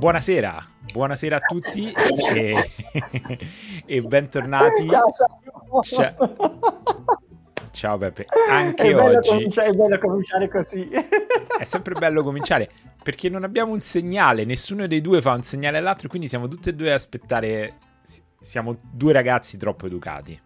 buonasera, buonasera a tutti e, e bentornati. Ciao, Ciao. Ciao Peppe, anche è oggi È bello cominciare così. è sempre bello cominciare perché non abbiamo un segnale, nessuno dei due fa un segnale all'altro, quindi siamo tutti e due a aspettare. Siamo due ragazzi troppo educati.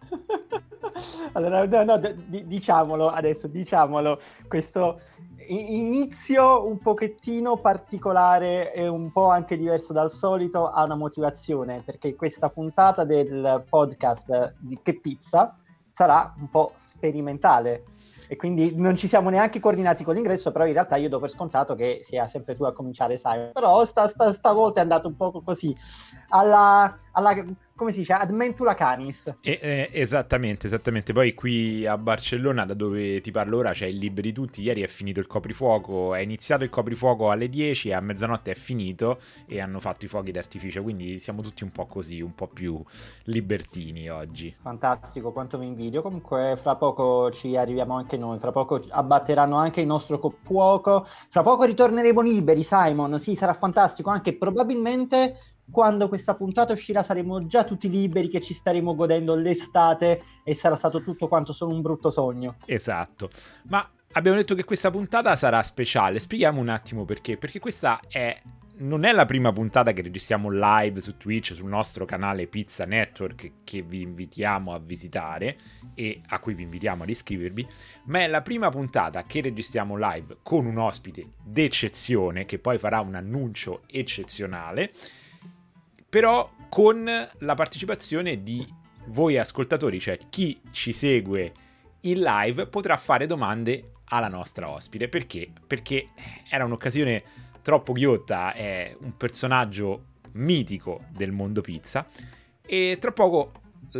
Allora, no, no, d- diciamolo adesso, diciamolo, questo inizio un pochettino particolare e un po' anche diverso dal solito ha una motivazione, perché questa puntata del podcast di Che Pizza sarà un po' sperimentale e quindi non ci siamo neanche coordinati con l'ingresso, però in realtà io do per scontato che sia sempre tu a cominciare, sai. Però sta, sta, stavolta è andato un po' così, alla, alla come si dice, ad mentula canis. Eh, eh, esattamente, esattamente. Poi qui a Barcellona, da dove ti parlo ora, c'è il liberi tutti. Ieri è finito il coprifuoco, è iniziato il coprifuoco alle 10 e a mezzanotte è finito e hanno fatto i fuochi d'artificio. Quindi siamo tutti un po' così, un po' più libertini oggi. Fantastico, quanto mi invidio. Comunque, fra poco ci arriviamo anche noi. Fra poco abbatteranno anche il nostro coprifuoco. Fra poco ritorneremo liberi, Simon. Sì, sarà fantastico. Anche probabilmente quando questa puntata uscirà saremo già tutti liberi che ci staremo godendo l'estate e sarà stato tutto quanto solo un brutto sogno. Esatto. Ma abbiamo detto che questa puntata sarà speciale. Spieghiamo un attimo perché. Perché questa è non è la prima puntata che registriamo live su Twitch, sul nostro canale Pizza Network, che vi invitiamo a visitare e a cui vi invitiamo ad iscrivervi, ma è la prima puntata che registriamo live con un ospite d'eccezione, che poi farà un annuncio eccezionale però con la partecipazione di voi ascoltatori, cioè chi ci segue in live potrà fare domande alla nostra ospite. Perché? Perché era un'occasione troppo ghiotta, è un personaggio mitico del mondo pizza e tra poco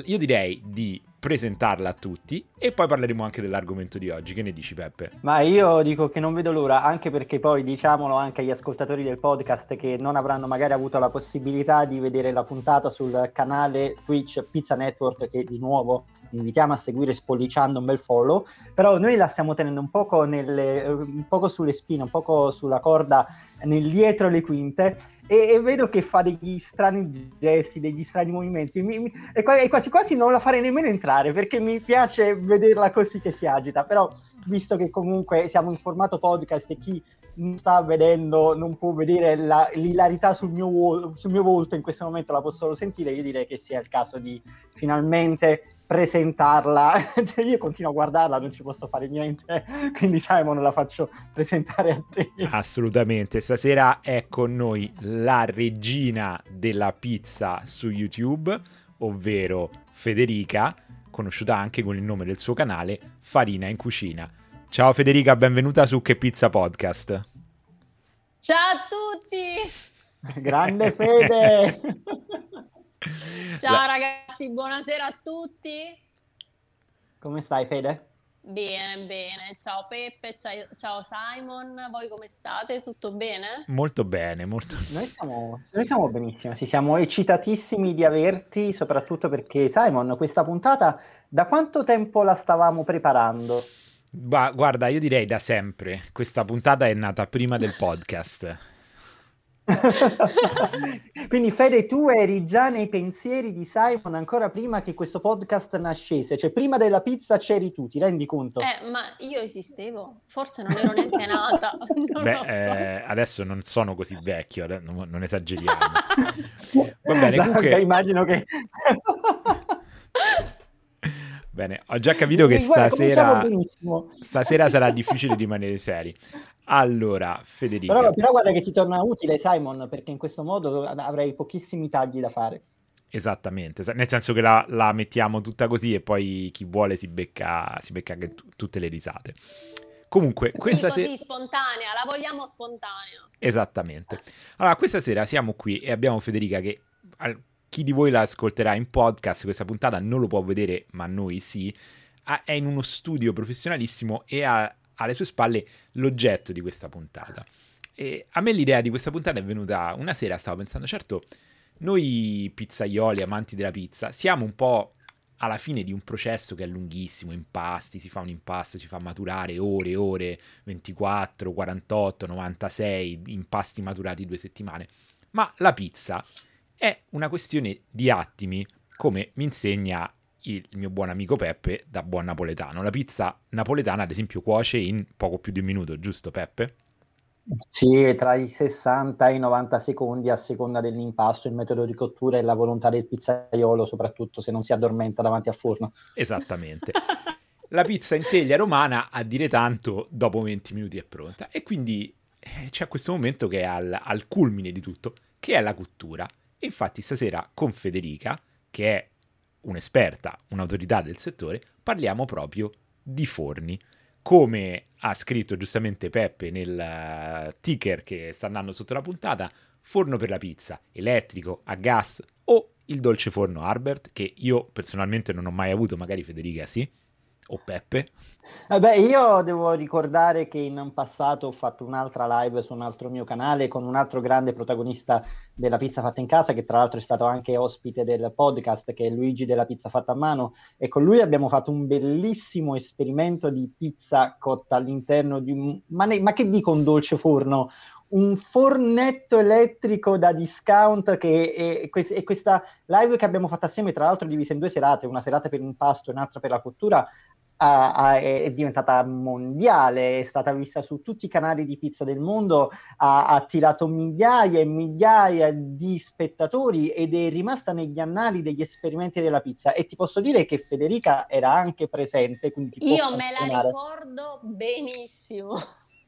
io direi di presentarla a tutti e poi parleremo anche dell'argomento di oggi. Che ne dici Peppe? Ma io dico che non vedo l'ora, anche perché poi diciamolo anche agli ascoltatori del podcast che non avranno magari avuto la possibilità di vedere la puntata sul canale Twitch Pizza Network che di nuovo invitiamo a seguire spolliciando un bel follow, però noi la stiamo tenendo un poco, nelle, un poco sulle spine, un poco sulla corda nel dietro le quinte e, e, vedo che fa degli strani gesti, degli strani movimenti. Mi, mi, e, quasi quasi non la farei nemmeno entrare perché mi piace vederla così che si agita, però visto che comunque siamo in formato podcast e chi non sta vedendo non può vedere la, l'ilarità sul mio, sul mio volto in questo momento la posso solo sentire, io direi che sia il caso di finalmente presentarla, cioè io continuo a guardarla, non ci posso fare niente, quindi Simon la faccio presentare a te. Assolutamente, stasera è con noi la regina della pizza su YouTube, ovvero Federica, conosciuta anche con il nome del suo canale, Farina in Cucina. Ciao Federica, benvenuta su Che Pizza Podcast. Ciao a tutti! Grande Fede! Ciao La... ragazzi, buonasera a tutti. Come stai Fede? Bene, bene. Ciao Peppe, ciao Simon. Voi come state? Tutto bene? Molto bene, molto Noi siamo, noi siamo benissimo, sì, siamo eccitatissimi di averti, soprattutto perché Simon, questa puntata da quanto tempo la stavamo preparando? guarda, io direi da sempre. Questa puntata è nata prima del podcast. Quindi Fede, tu eri già nei pensieri di Simon ancora prima che questo podcast nascesse, cioè prima della pizza c'eri tu, ti rendi conto? Eh, ma io esistevo, forse non ero neanche nata. Non Beh, so. eh, adesso non sono così vecchio, non, non esageriamo. Va bene, comunque... Okay, immagino che... Bene, ho già capito che stasera, stasera sarà difficile rimanere seri. Allora, Federica. Però, però, guarda che ti torna utile, Simon, perché in questo modo avrei pochissimi tagli da fare. Esattamente, nel senso che la, la mettiamo tutta così e poi chi vuole si becca, si becca anche t- tutte le risate. Comunque, sì, questa sera... Spontanea, la vogliamo spontanea. Esattamente. Allora, questa sera siamo qui e abbiamo Federica che... Al... Chi di voi la ascolterà in podcast questa puntata non lo può vedere, ma noi sì. È in uno studio professionalissimo e ha alle sue spalle l'oggetto di questa puntata. E a me l'idea di questa puntata è venuta una sera, stavo pensando, certo, noi pizzaioli, amanti della pizza, siamo un po' alla fine di un processo che è lunghissimo, impasti, si fa un impasto, si fa maturare ore e ore, 24, 48, 96, impasti maturati due settimane. ma la pizza è una questione di attimi, come mi insegna il mio buon amico Peppe da buon napoletano. La pizza napoletana, ad esempio, cuoce in poco più di un minuto, giusto Peppe? Sì, tra i 60 e i 90 secondi a seconda dell'impasto, il metodo di cottura e la volontà del pizzaiolo, soprattutto se non si addormenta davanti al forno. Esattamente. La pizza in teglia romana, a dire tanto, dopo 20 minuti è pronta. E quindi eh, c'è questo momento che è al, al culmine di tutto, che è la cottura. E infatti stasera con Federica, che è un'esperta, un'autorità del settore, parliamo proprio di forni. Come ha scritto giustamente Peppe nel uh, ticker che sta andando sotto la puntata, forno per la pizza, elettrico, a gas o il dolce forno Arbert, che io personalmente non ho mai avuto, magari Federica sì, o Peppe. Vabbè, io devo ricordare che in passato ho fatto un'altra live su un altro mio canale con un altro grande protagonista della pizza fatta in casa, che tra l'altro è stato anche ospite del podcast, che è Luigi della pizza fatta a mano, e con lui abbiamo fatto un bellissimo esperimento di pizza cotta all'interno di un... Ma, ne... ma che dico un dolce forno? un fornetto elettrico da discount che è, questa live che abbiamo fatto assieme, tra l'altro divisa in due serate, una serata per l'impasto e un'altra per la cottura, ha, ha, è diventata mondiale, è stata vista su tutti i canali di pizza del mondo, ha, ha attirato migliaia e migliaia di spettatori ed è rimasta negli annali degli esperimenti della pizza. E ti posso dire che Federica era anche presente. Io me la ricordo benissimo.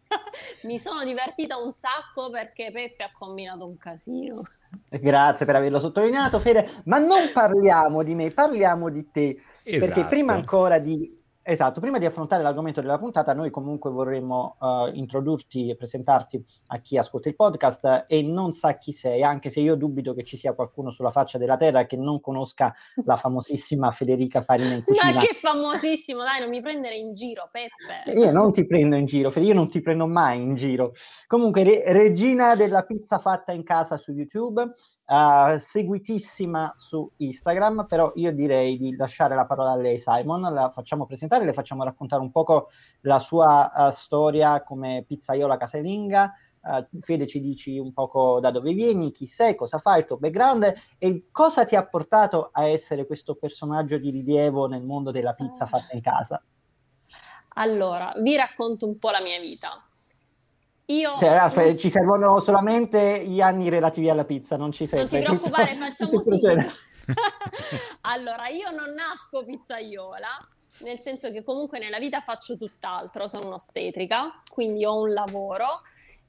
Mi sono divertita un sacco perché Peppe ha combinato un casino. Grazie per averlo sottolineato, Fede. Ma non parliamo di me, parliamo di te. Esatto. Perché prima ancora di Esatto, prima di affrontare l'argomento della puntata, noi comunque vorremmo uh, introdurti e presentarti a chi ascolta il podcast e non sa chi sei, anche se io dubito che ci sia qualcuno sulla faccia della terra che non conosca la famosissima Federica Farina in cucina. Ma che famosissimo, dai, non mi prendere in giro, Peppe. Io non ti prendo in giro, io non ti prendo mai in giro. Comunque, re- regina della pizza fatta in casa su YouTube, uh, seguitissima su Instagram, però io direi di lasciare la parola a lei Simon, la facciamo presentare, le facciamo raccontare un poco la sua uh, storia come pizzaiola casalinga, Uh, Fede ci dici un poco da dove vieni, chi sei, cosa fai, il tuo background e cosa ti ha portato a essere questo personaggio di rilievo nel mondo della pizza fatta in casa. Allora, vi racconto un po' la mia vita. Io cioè, aspetta, non... ci servono solamente gli anni relativi alla pizza, non ci serve. Non ti preoccupare, facciamo subito. allora, io non nasco pizzaiola, nel senso che comunque nella vita faccio tutt'altro, sono un'ostetrica, quindi ho un lavoro,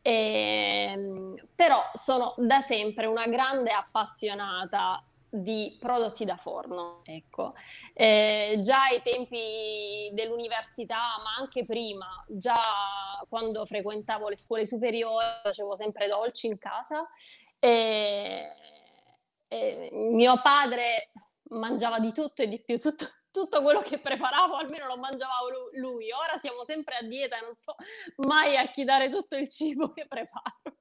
e... Ehm, però sono da sempre una grande appassionata di prodotti da forno, ecco. Eh, già ai tempi dell'università, ma anche prima, già quando frequentavo le scuole superiori, facevo sempre dolci in casa. E, e mio padre mangiava di tutto e di più, tutto, tutto quello che preparavo almeno lo mangiava lui. Ora siamo sempre a dieta e non so mai a chi dare tutto il cibo che preparo.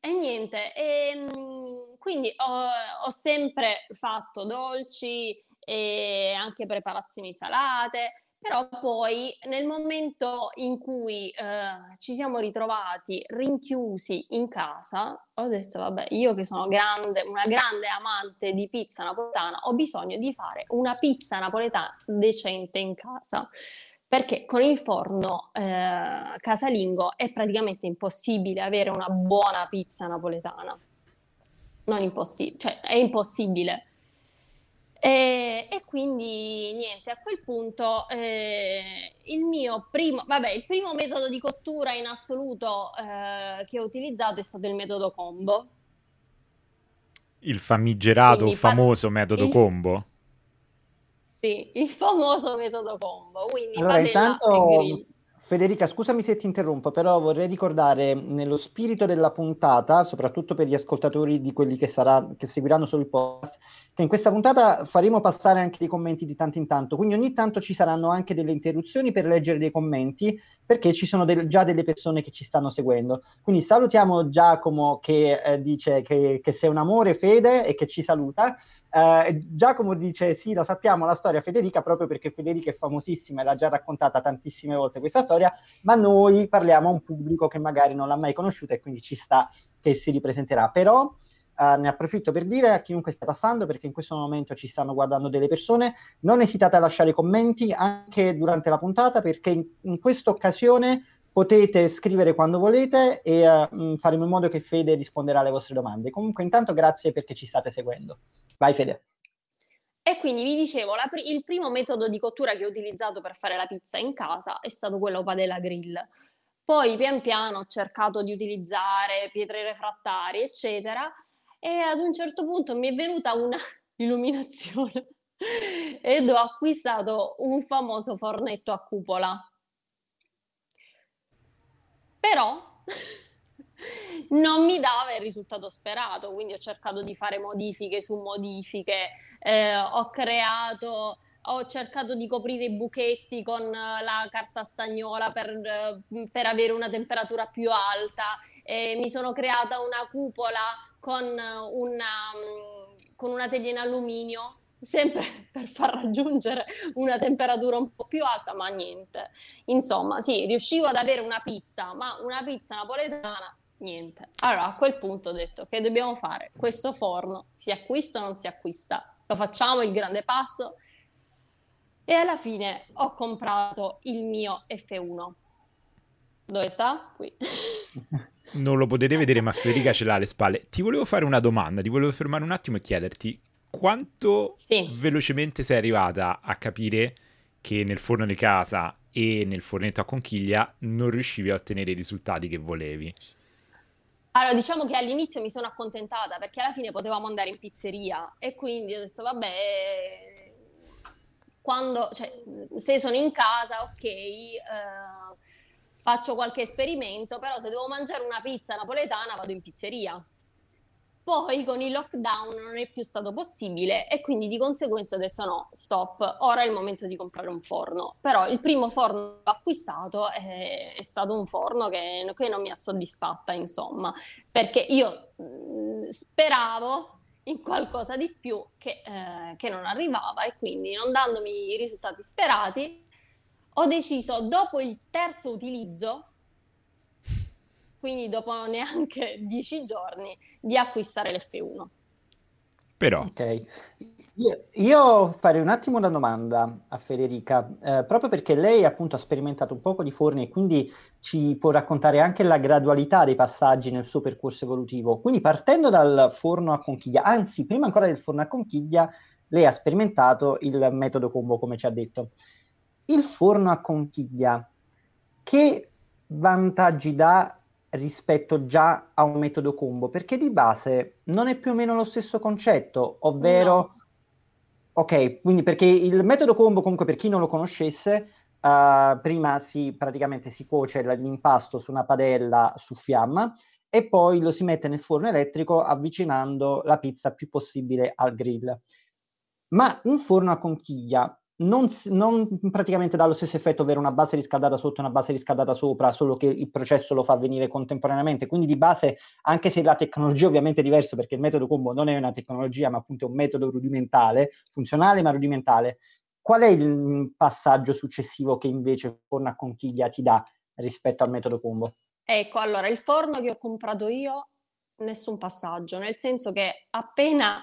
E niente, e, ehm, quindi ho, ho, sempre fatto dolci e anche preparazioni salate, però poi nel momento in cui eh, ci siamo ritrovati rinchiusi in casa, ho detto vabbè, io che sono grande, una grande amante di pizza napoletana, ho bisogno di fare una pizza napoletana decente in casa perché con il forno eh, casalingo è praticamente impossibile avere una buona pizza napoletana. Non impossibile, cioè è impossibile. E, e, quindi niente, a quel punto eh, il mio primo, vabbè, il primo metodo di cottura in assoluto eh, che ho utilizzato è stato il metodo combo. Il famigerato, quindi, famoso metodo il, combo? Sì, il famoso metodo combo. Quindi allora, intanto, Federica, scusami se ti interrompo, però vorrei ricordare nello spirito della puntata, soprattutto per gli ascoltatori di quelli che, sarà, che seguiranno solo il podcast, che in questa puntata faremo passare anche dei commenti di tanto in tanto, quindi ogni tanto ci saranno anche delle interruzioni per leggere dei commenti, perché ci sono del, già delle persone che ci stanno seguendo. Quindi salutiamo Giacomo che eh, dice che, che sei un amore, Fede, e che ci saluta. Uh, Giacomo dice: Sì, lo sappiamo la storia Federica proprio perché Federica è famosissima e l'ha già raccontata tantissime volte questa storia, ma noi parliamo a un pubblico che magari non l'ha mai conosciuta e quindi ci sta che si ripresenterà. Però uh, ne approfitto per dire a chiunque stia passando, perché in questo momento ci stanno guardando delle persone, non esitate a lasciare commenti anche durante la puntata, perché in, in questa occasione potete scrivere quando volete e uh, faremo in modo che Fede risponderà alle vostre domande. Comunque intanto grazie perché ci state seguendo. Vai Fede. E quindi vi dicevo, pr- il primo metodo di cottura che ho utilizzato per fare la pizza in casa è stato quello padella grill. Poi pian piano ho cercato di utilizzare pietre refrattarie, eccetera, e ad un certo punto mi è venuta una illuminazione ed ho acquistato un famoso fornetto a cupola. Però non mi dava il risultato sperato, quindi ho cercato di fare modifiche su modifiche, eh, ho creato, ho cercato di coprire i buchetti con la carta stagnola per, per avere una temperatura più alta, mi sono creata una cupola con una, con una teglia in alluminio sempre per far raggiungere una temperatura un po' più alta, ma niente. Insomma, sì, riuscivo ad avere una pizza, ma una pizza napoletana, niente. Allora, a quel punto ho detto che dobbiamo fare? Questo forno si acquista o non si acquista? Lo facciamo il grande passo? E alla fine ho comprato il mio F1. Dove sta? Qui. Non lo potete vedere, ma Federica ce l'ha alle spalle. Ti volevo fare una domanda, ti volevo fermare un attimo e chiederti quanto sì. velocemente sei arrivata a capire che nel forno di casa e nel fornetto a conchiglia non riuscivi a ottenere i risultati che volevi? Allora, diciamo che all'inizio mi sono accontentata perché alla fine potevamo andare in pizzeria e quindi ho detto, vabbè, quando, cioè, se sono in casa, ok, eh, faccio qualche esperimento, però se devo mangiare una pizza napoletana vado in pizzeria. Poi con il lockdown non è più stato possibile e quindi di conseguenza ho detto no, stop, ora è il momento di comprare un forno. Però il primo forno acquistato è, è stato un forno che, che, non mi ha soddisfatta, insomma, perché io mh, mm, speravo in qualcosa di più che, eh, che non arrivava e quindi non dandomi i risultati sperati ho deciso dopo il terzo utilizzo quindi dopo neanche dieci giorni di acquistare l'F1. Però... Ok. Io, io farei un attimo una domanda a Federica, eh, proprio perché lei appunto ha sperimentato un poco di forni e quindi ci può raccontare anche la gradualità dei passaggi nel suo percorso evolutivo. Quindi partendo dal forno a conchiglia, anzi prima ancora del forno a conchiglia, lei ha sperimentato il metodo combo come ci ha detto. Il forno a conchiglia, che vantaggi dà rispetto già a un metodo combo, perché di base non è più o meno lo stesso concetto, ovvero... No. Ok, quindi perché il metodo combo comunque per chi non lo conoscesse, uh, prima si praticamente si cuoce l'impasto su una padella su fiamma e poi lo si mette nel forno elettrico avvicinando la pizza più possibile al grill. Ma un forno a conchiglia non, non, praticamente dà lo stesso effetto avere una base riscaldata sotto e una base riscaldata sopra, solo che il processo lo fa avvenire contemporaneamente. Quindi di base, anche se la tecnologia ovviamente è diversa, perché il metodo combo non è una tecnologia, ma appunto è un metodo rudimentale, funzionale ma rudimentale, qual è il passaggio successivo che invece forno a conchiglia ti dà rispetto al metodo combo? Ecco, allora il forno che ho comprato io, nessun passaggio, nel senso che appena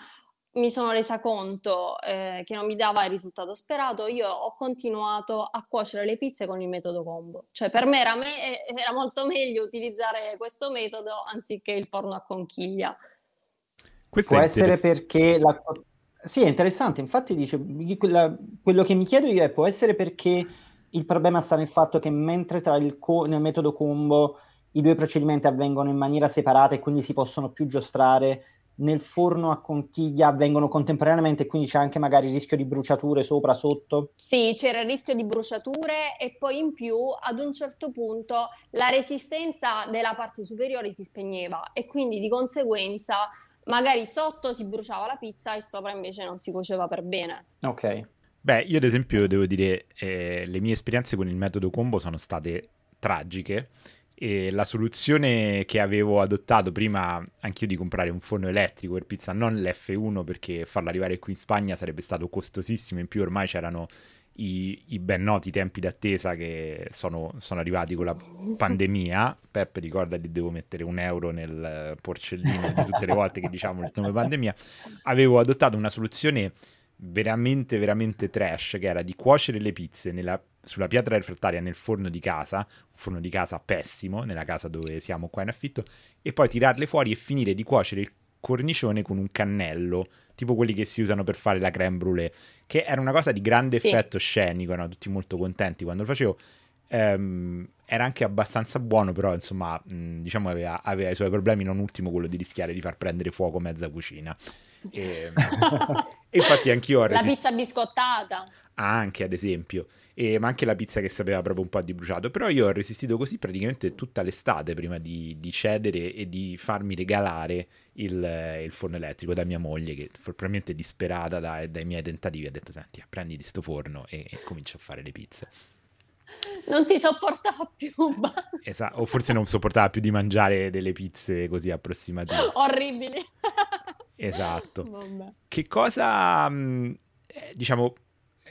mi sono resa conto eh, che non mi dava il risultato sperato, io ho continuato a cuocere le pizze con il metodo combo. Cioè per me era, me- era molto meglio utilizzare questo metodo anziché il forno a conchiglia. Questo Può essere perché la... Sì, è interessante, infatti dice, quella, quello che mi chiedo io è può essere perché il problema sta nel fatto che mentre tra il co- nel metodo combo i due procedimenti avvengono in maniera separata e quindi si possono più giostrare, nel forno a conchiglia avvengono contemporaneamente, quindi c'è anche magari il rischio di bruciature sopra, sotto? Sì, c'era il rischio di bruciature e poi in più ad un certo punto la resistenza della parte superiore si spegneva e quindi di conseguenza magari sotto si bruciava la pizza e sopra invece non si cuoceva per bene. Ok. Beh, io ad esempio devo dire, eh, le mie esperienze con il metodo combo sono state tragiche e la soluzione che avevo adottato prima anch'io di comprare un forno elettrico per pizza, non l'F1 perché farlo arrivare qui in Spagna sarebbe stato costosissimo, in più ormai c'erano i, i ben noti tempi d'attesa che sono, sono, arrivati con la pandemia. Peppe ricorda che devo mettere un euro nel porcellino di tutte le volte che diciamo il nome pandemia. Avevo adottato una soluzione veramente, veramente trash, che era di cuocere le pizze nella, sulla pietra refrattaria nel forno di casa, un forno di casa pessimo, nella casa dove siamo qua in affitto, e poi tirarle fuori e finire di cuocere il cornicione con un cannello, tipo quelli che si usano per fare la creme brûlée, che era una cosa di grande sì. effetto scenico, no? tutti molto contenti quando lo facevo. Ehm, era anche abbastanza buono, però insomma, mh, diciamo aveva, aveva, i suoi problemi, non ultimo quello di rischiare di far prendere fuoco mezza cucina. E, infatti anch'io ho resist... La pizza biscottata. Anche, ad esempio. E, ma anche la pizza che sapeva proprio un po' di bruciato. Però io ho resistito così praticamente tutta l'estate prima di, di cedere e di farmi regalare il, il, forno elettrico da mia moglie, che probabilmente disperata dai, dai miei tentativi ha detto: Senti, prendi questo forno e, e comincia a fare le pizze. Non ti sopportava più, basta. Esatto, o forse non sopportava più di mangiare delle pizze così approssimative. Orribili. Esatto. Vabbè. Che cosa, mm, eh, diciamo,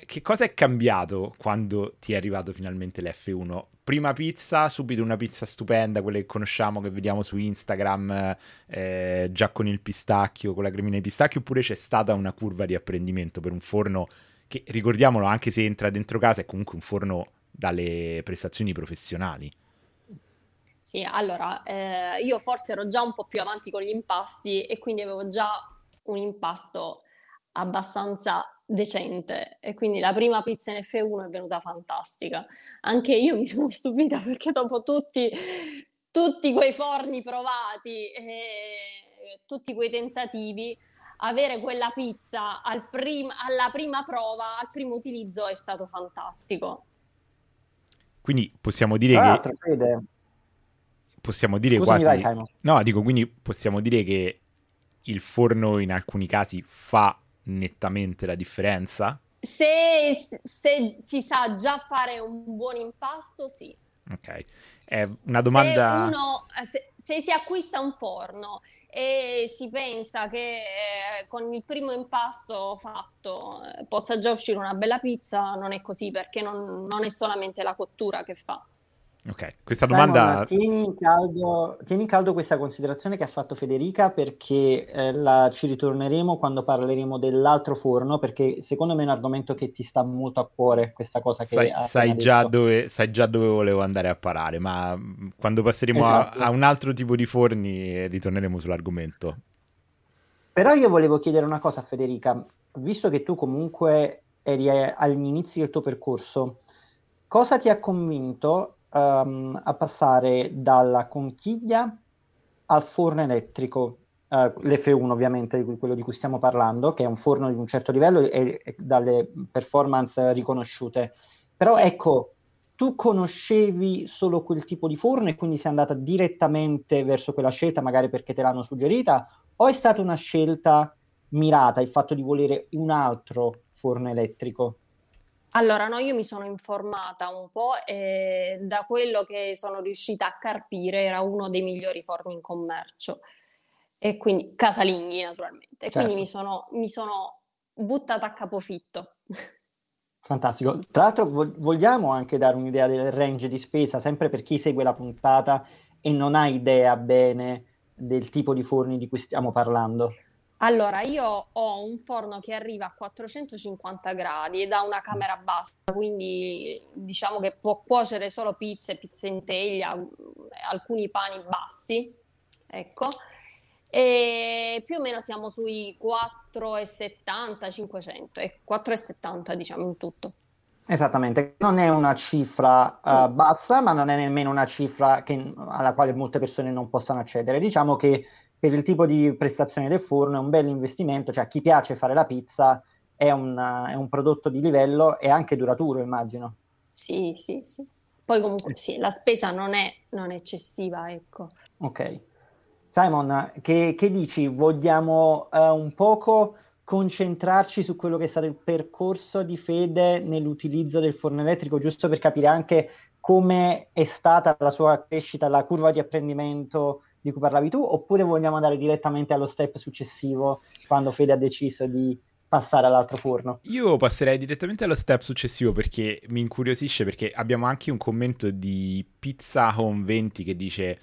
che cosa è cambiato quando ti è arrivato finalmente l'F1? Prima pizza, subito una pizza stupenda, quelle che conosciamo, che vediamo su Instagram, eh, già con il pistacchio, con la cremina di pistacchio, oppure c'è stata una curva di apprendimento per un forno che, ricordiamolo, anche se entra dentro casa, è comunque un forno dalle prestazioni professionali. Sì, allora, eh, io forse ero già un po' più avanti con gli impasti e quindi avevo già un impasto abbastanza decente e quindi la prima pizza in F1 è venuta fantastica. Anche io mi sono stupita perché dopo tutti, tutti quei forni provati e tutti quei tentativi, avere quella pizza al prim- alla prima prova, al primo utilizzo è stato fantastico. Quindi possiamo dire che... Fede, possiamo dire Scusami, quasi... Vai, no, dico, quindi possiamo dire che il forno in alcuni casi fa nettamente la differenza? Se, se si sa già fare un buon impasto, sì. Ok. È una domanda... Se, uno, se, se si acquista un forno e si pensa che eh, con il primo impasto fatto eh, possa già uscire una bella pizza, non è così perché non, non è solamente la cottura che fa. Ok, questa domanda... Simon, tieni, in caldo, tieni, in caldo, questa considerazione che ha fatto Federica perché eh, la, ci ritorneremo quando parleremo dell'altro forno perché secondo me è un argomento che ti sta molto a cuore questa cosa che sai, sai già, dove, sai già dove volevo andare a parare ma mm, quando passeremo esatto. a, a un altro tipo di forni ritorneremo sull'argomento. Però io volevo chiedere una cosa a Federica, visto che tu comunque eri agli inizi del tuo percorso, cosa ti ha convinto um, a passare dalla conchiglia al forno elettrico, uh, l'F1 ovviamente, quello di cui stiamo parlando, che è un forno di un certo livello e, e dalle performance riconosciute. Però sì. ecco, tu conoscevi solo quel tipo di forno e quindi sei andata direttamente verso quella scelta, magari perché te l'hanno suggerita, o è stata una scelta mirata il fatto di volere un altro forno elettrico? Allora, no, io mi sono informata un po' e da quello che sono riuscita a carpire era uno dei migliori forni in commercio. E quindi casalinghi, naturalmente. E certo. quindi mi sono, mi sono buttata a capofitto. Fantastico. Tra l'altro vogliamo anche dare un'idea del range di spesa, sempre per chi segue la puntata e non ha idea bene del tipo di forni di cui stiamo parlando. Allora, io ho un forno che arriva a 450 gradi ed ha una camera bassa, quindi diciamo che può cuocere solo pizze, pizze in teglia, alcuni pani bassi, ecco. E più o meno siamo sui 4,70, 500, e 4,70 diciamo in tutto. Esattamente, non è una cifra uh, bassa, ma non è nemmeno una cifra che, alla quale molte persone non possano accedere. Diciamo che per il tipo di prestazione del forno è un bel investimento, cioè a chi piace fare la pizza è un, è un prodotto di livello e anche duraturo, immagino. Sì, sì, sì. Poi comunque sì, la spesa non è, non è eccessiva, ecco. Ok. Simon, che, che dici? Vogliamo uh, un poco concentrarci su quello che è stato il percorso di Fede nell'utilizzo del forno elettrico, giusto per capire anche come è stata la sua crescita, la curva di apprendimento di cui parlavi tu, oppure vogliamo andare direttamente allo step successivo quando Fede ha deciso di passare all'altro forno? Io passerei direttamente allo step successivo perché mi incuriosisce perché abbiamo anche un commento di Pizza Home 20 che dice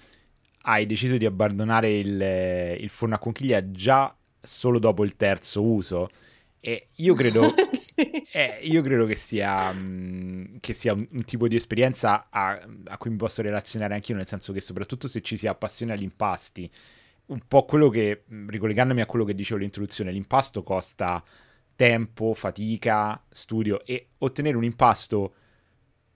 hai deciso di abbandonare il, il forno a conchiglia già solo dopo il terzo uso e io credo, sì. eh, io credo che sia, mh, mm, che sia un, un, tipo di esperienza a, a, cui mi posso relazionare anch'io, nel senso che soprattutto se ci si appassiona agli impasti, un po' quello che, mm, ricollegandomi a quello che dicevo all'introduzione, l'impasto costa tempo, fatica, studio e ottenere un impasto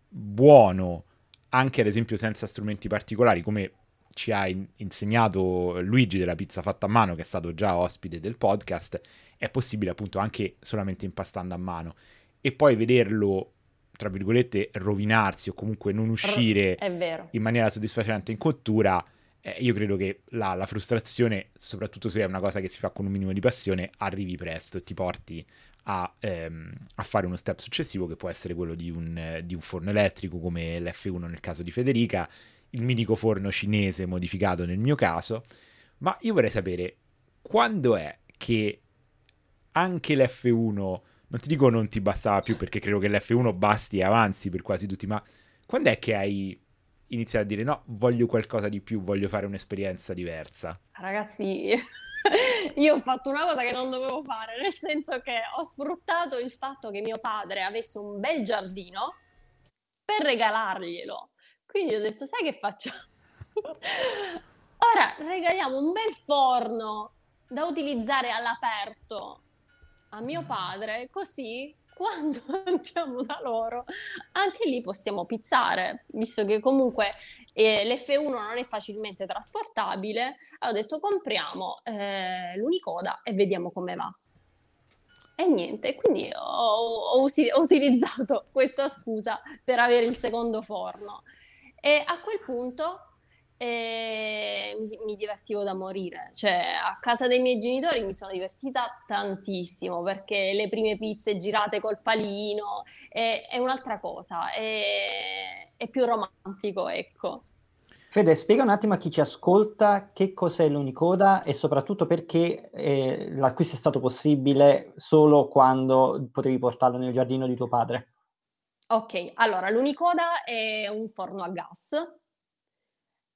buono, anche ad esempio senza strumenti particolari, come ci ha in- insegnato Luigi della pizza fatta a mano, che è stato già ospite del podcast, è possibile appunto anche solamente impastando a mano. E poi vederlo tra virgolette rovinarsi o comunque non uscire in maniera soddisfacente in cottura eh, io credo che la, la, frustrazione soprattutto se è una cosa che si fa con un minimo di passione arrivi presto e ti porti a, ehm, a fare uno step successivo che può essere quello di un, eh, di un forno elettrico come l'F1 nel caso di Federica il mitico forno cinese modificato nel mio caso. Ma io vorrei sapere quando è che anche l'F1, non ti dico non ti bastava più perché credo che l'F1 basti e avanzi per quasi tutti, ma quando è che hai iniziato a dire no, voglio qualcosa di più, voglio fare un'esperienza diversa? Ragazzi, io ho fatto una cosa che non dovevo fare, nel senso che ho sfruttato il fatto che mio padre avesse un bel giardino per regalarglielo. Quindi ho detto, sai che facciamo? Ora regaliamo un bel forno da utilizzare all'aperto a mio padre, così quando andiamo da loro, anche lì possiamo pizzare, visto che comunque eh, l'F1 non è facilmente trasportabile, ho detto compriamo eh, l'unicoda e vediamo come va. E niente, quindi ho, ho, usi- ho utilizzato questa scusa per avere il secondo forno. E a quel punto e mi, divertivo da morire. Cioè, a casa dei miei genitori mi sono divertita tantissimo perché le prime pizze girate col palino è, è un'altra cosa, è, è, più romantico, ecco. Fede, spiega un attimo a chi ci ascolta che cos'è l'Unicoda e soprattutto perché eh, l'acquisto è stato possibile solo quando potevi portarlo nel giardino di tuo padre. Ok, allora l'Unicoda è un forno a gas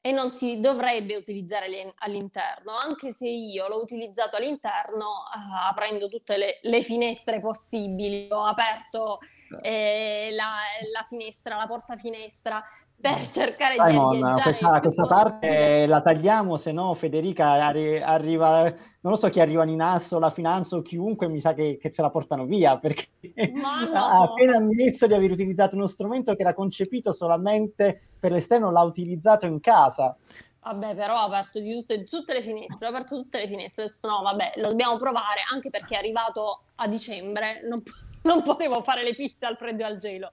e non si dovrebbe utilizzare all'interno, anche se io l'ho utilizzato all'interno uh, aprendo tutte le, le, finestre possibili, ho aperto eh, la, la, finestra, la porta finestra per cercare Simon, di arieggiare questa, questa parte la tagliamo, se no Federica arri- arriva, non lo so chi arriva in asso, la finanza o chiunque mi sa che, che se la portano via perché no. ha appena ammesso di aver utilizzato uno strumento che era concepito solamente per l'esterno, l'ha utilizzato in casa. Vabbè, però ho aperto di tutte, tutte, le finestre, ho aperto tutte le finestre, detto no, vabbè, lo dobbiamo provare, anche perché è arrivato a dicembre, non, non potevo fare le pizze al freddo e al gelo.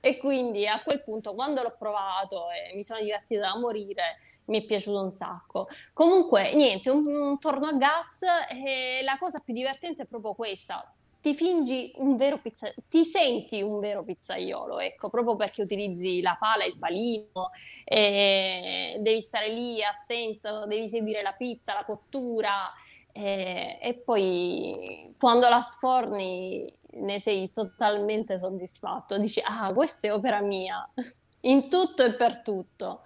E quindi a quel punto, quando l'ho provato e mi sono divertita da morire, mi è piaciuto un sacco. Comunque, niente, un, un forno a gas e la cosa più divertente è proprio questa ti fingi un vero pizzaiolo, ti senti un vero pizzaiolo, ecco, proprio perché utilizzi la pala e il palino, e devi stare lì attento, devi seguire la pizza, la cottura, e, e poi quando la sforni ne sei totalmente soddisfatto, dici, ah, questa è opera mia, in tutto e per tutto.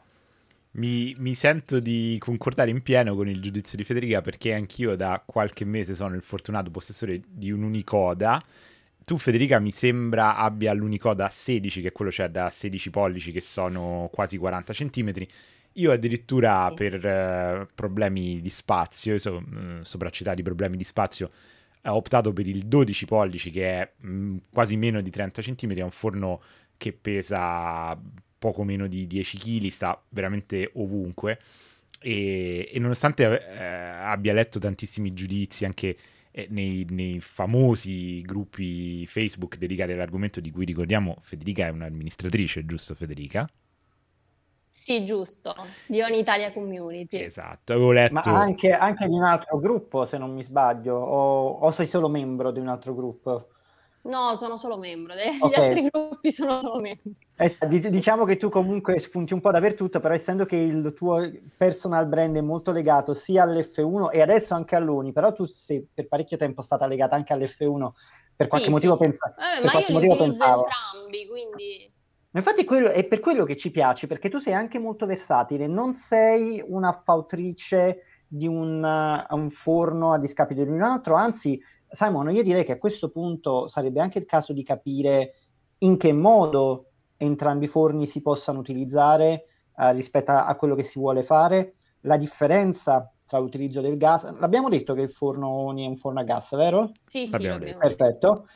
Mi, mi, sento di concordare in pieno con il giudizio di Federica perché anch'io da qualche mese sono il fortunato possessore di un'Unicoda. Tu, Federica, mi sembra abbia l'Unicoda 16, che è quello cioè da 16 pollici, che sono quasi 40 centimetri. Io addirittura sì. per uh, problemi di spazio, so, uh, sopracitati problemi di spazio, ho optato per il 12 pollici, che è mh, mm, quasi meno di 30 centimetri, è un forno che pesa poco meno di 10 kg, sta veramente ovunque. E, e nonostante eh, abbia letto tantissimi giudizi anche eh, nei, nei, famosi gruppi Facebook dedicati all'argomento di cui ricordiamo Federica è un'amministratrice, giusto Federica? Sì, giusto, di ogni Italia Community. Esatto, avevo letto... Ma anche, anche di un altro gruppo, se non mi sbaglio, o, o sei solo membro di un altro gruppo? No, sono solo membro, degli okay. altri gruppi sono solo membro. Eh, diciamo che tu comunque spunti un po' dappertutto, però essendo che il tuo personal brand è molto legato sia all'F1 e adesso anche all'Uni, però tu sei per parecchio tempo stata legata anche all'F1, per qualche sì, motivo sì, pensa, sì. ma io li utilizzo pensavo. entrambi, quindi... Infatti quello, è per quello che ci piaci, perché tu sei anche molto versatile, non sei una fautrice di un, uh, un forno a discapito di un altro, anzi Simon, io direi che a questo punto sarebbe anche il caso di capire in che modo entrambi i forni si possano utilizzare uh, rispetto a, a quello che si vuole fare, la differenza tra l'utilizzo del gas. L'abbiamo detto che il forno Oni è un forno a gas, vero? Sì, sì. Perfetto.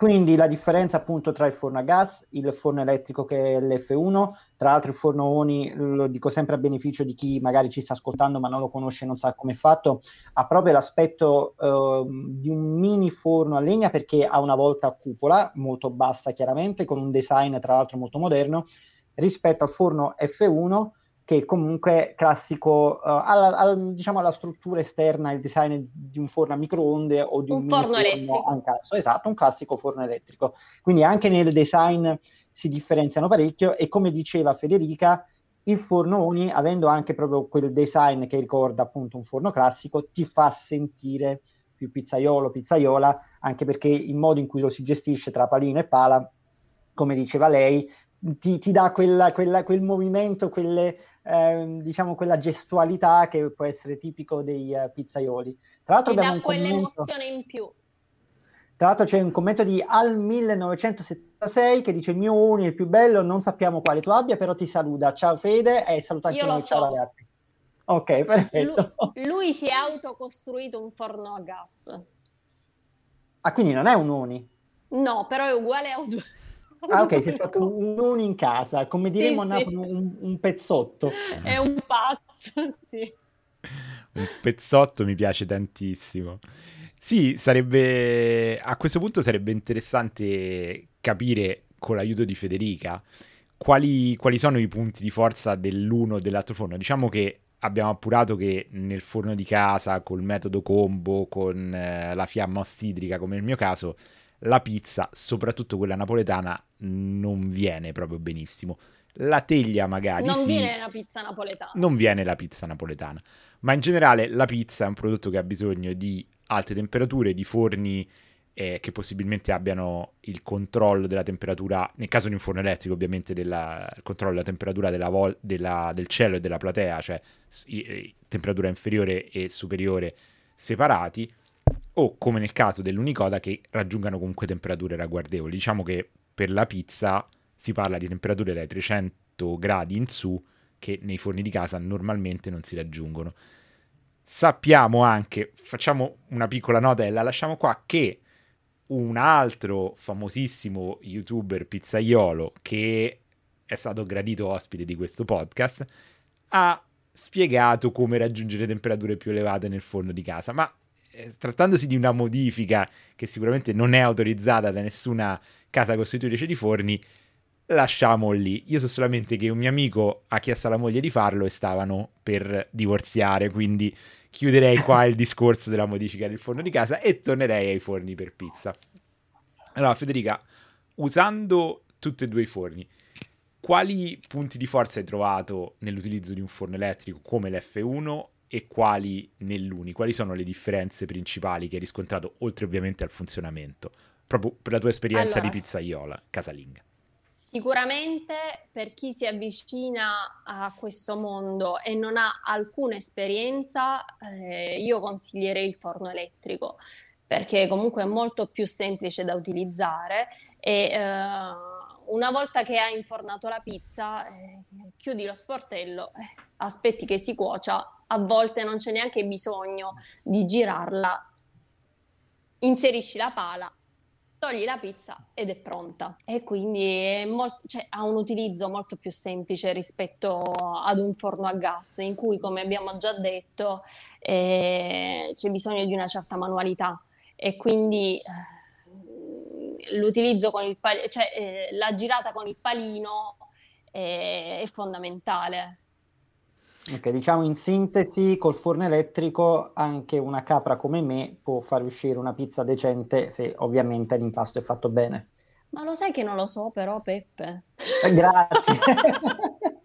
Quindi la differenza appunto tra il forno a gas, il forno elettrico che è l'F1, tra l'altro il forno ONI, lo dico sempre a beneficio di chi magari ci sta ascoltando ma non lo conosce e non sa come è fatto, ha proprio l'aspetto uh, di un mini forno a legna perché ha una volta a cupola, molto bassa chiaramente, con un design tra l'altro molto moderno, rispetto al forno F1 che comunque classico uh, alla, alla, diciamo alla struttura esterna, il design di un forno a microonde o di un, un forno elettrico. Ancasso, esatto, un classico forno elettrico. Quindi anche nel design si differenziano parecchio e come diceva Federica, il forno Uni, avendo anche proprio quel design che ricorda appunto un forno classico, ti fa sentire più pizzaiolo, pizzaiola, anche perché il modo in cui lo si gestisce tra palino e pala, come diceva lei, ti, ti dà quella, quella, quel movimento, quelle, eh, diciamo quella gestualità che può essere tipico dei uh, pizzaioli. Tra l'altro, ti dà quell'emozione in più. Tra l'altro c'è un commento di Al 1976 che dice il mio uni è il più bello, non sappiamo quale tu abbia, però ti saluta. Ciao Fede e saluta anche Io noi, so. ragazzi. Ok, perfetto. Lui, lui si è autocostruito un forno a gas. Ah, quindi non è un uni? No, però è uguale a un... Ah, ok, si è fatto un uno in casa, come diremo sì, a Napoli, sì. un, un, pezzotto. È un pazzo, sì. Un pezzotto mi piace tantissimo. Sì, sarebbe a questo punto sarebbe interessante capire con l'aiuto di Federica quali, quali sono i punti di forza dell'uno e dell'altro forno. Diciamo che abbiamo appurato che nel forno di casa, col metodo combo, con eh, la fiamma ossidrica, come nel mio caso, la pizza, soprattutto quella napoletana, non viene proprio benissimo. La teglia magari non sì, viene la pizza napoletana. Non viene la pizza napoletana. Ma in generale la pizza è un prodotto che ha bisogno di alte temperature, di forni eh, che possibilmente abbiano il controllo della temperatura, nel caso di un forno elettrico ovviamente della, il controllo della temperatura della vol- della, del cielo e della platea, cioè i, temperatura inferiore e superiore separati, o come nel caso dell'unicoda che raggiungano comunque temperature ragguardevoli. Diciamo che per la pizza si parla di temperature dai 300 gradi in su che nei forni di casa normalmente non si raggiungono. Sappiamo anche, facciamo una piccola nota e la lasciamo qua, che un altro famosissimo youtuber pizzaiolo che è stato gradito ospite di questo podcast ha spiegato come raggiungere temperature più elevate nel forno di casa, ma trattandosi di una modifica che sicuramente non è autorizzata da nessuna casa costitutrice di forni, lasciamo lì. Io so solamente che un mio amico ha chiesto alla moglie di farlo e stavano per divorziare, quindi chiuderei qua il discorso della modifica del forno di casa e tornerei ai forni per pizza. Allora, Federica, usando tutti e due i forni, quali punti di forza hai trovato nell'utilizzo di un forno elettrico come l'F1 e quali nell'Uni? Quali sono le differenze principali che hai riscontrato, oltre ovviamente al funzionamento, proprio per la tua esperienza allora, di pizzaiola casalinga? Sicuramente per chi si avvicina a questo mondo e non ha alcuna esperienza, eh, io consiglierei il forno elettrico perché comunque è molto più semplice da utilizzare e eh, una volta che hai infornato la pizza, eh, chiudi lo sportello, eh, aspetti che si cuocia a volte non c'è neanche bisogno di girarla, inserisci la pala, togli la pizza ed è pronta. E quindi molto, cioè, ha un utilizzo molto più semplice rispetto ad un forno a gas, in cui, come abbiamo già detto, eh, c'è bisogno di una certa manualità. E quindi eh, l'utilizzo con il palino, cioè eh, la girata con il palino è, è fondamentale. Ok, diciamo in sintesi, col forno elettrico anche una capra come me può fare uscire una pizza decente se ovviamente l'impasto è fatto bene. Ma lo sai che non lo so però, Peppe? Eh, grazie.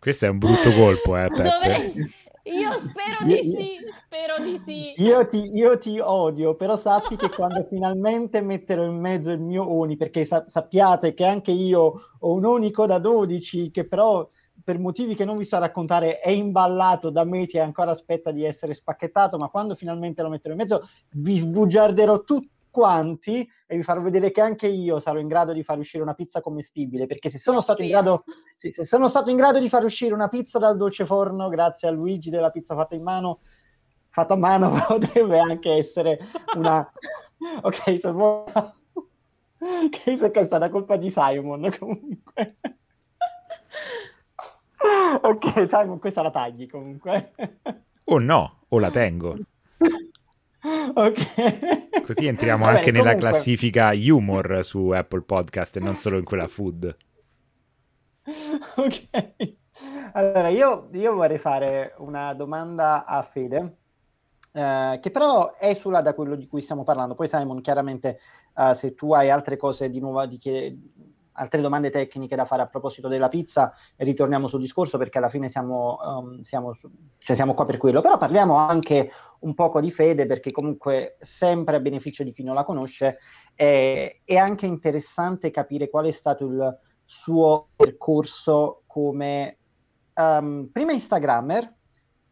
Questo è un brutto colpo, eh, Peppe. Dove... Io spero di sì, spero di sì. Io ti, io ti, odio, però sappi che quando finalmente metterò in mezzo il mio Oni, perché sa- sappiate che anche io ho un unico da 12 che però per motivi che non vi so raccontare è imballato da mesi e ancora aspetta di essere spacchettato, ma quando finalmente lo metterò in mezzo vi sbugiarderò tutti quanti e vi farò vedere che anche io sarò in grado di far uscire una pizza commestibile, perché se sono, stato in, grado, sì, se sono stato in grado di far uscire una pizza dal dolce forno grazie a Luigi della pizza fatta in mano, fatta a mano potrebbe anche essere una... ok, sono... che è stata colpa di Simon comunque. ok, Simon, questa la tagli comunque. O no, o la tengo. Ok. Così entriamo Vabbè, anche comunque... nella classifica humor su Apple Podcast e non solo in quella food. Ok. Allora, io, io vorrei fare una domanda a Fede, eh, che però esula da quello di cui stiamo parlando. Poi Simon, chiaramente, uh, se tu hai altre cose di nuovo di chiedere altre domande tecniche da fare a proposito della pizza ritorniamo sul discorso perché alla fine siamo, um, siamo, cioè siamo, qua per quello, però parliamo anche un poco di fede perché comunque sempre a beneficio di chi non la conosce è, è anche interessante capire qual è stato il suo percorso come um, prima Instagrammer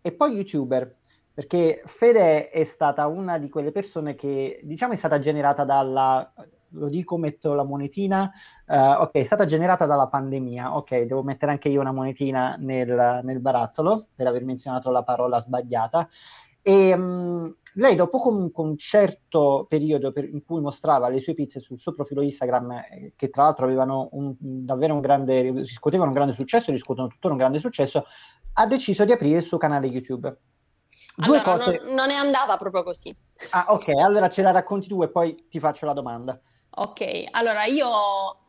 e poi YouTuber perché Fede è stata una di quelle persone che diciamo è stata generata dalla lo dico, metto la monetina, uh, ok, è stata generata dalla pandemia, ok, devo mettere anche io una monetina nel, nel barattolo per aver menzionato la parola sbagliata. E um, lei dopo comunque un certo periodo per, in cui mostrava le sue pizze sul suo profilo Instagram, eh, che tra l'altro avevano un, davvero un grande, riscuotevano un grande successo, riscuotono tuttora un grande successo, ha deciso di aprire il suo canale YouTube. Due allora, cose... non, non è andata proprio così. Ah, ok, allora ce la racconti tu e poi ti faccio la domanda. Ok, allora io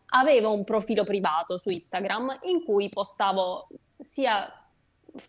avevo un profilo privato su Instagram in cui postavo sia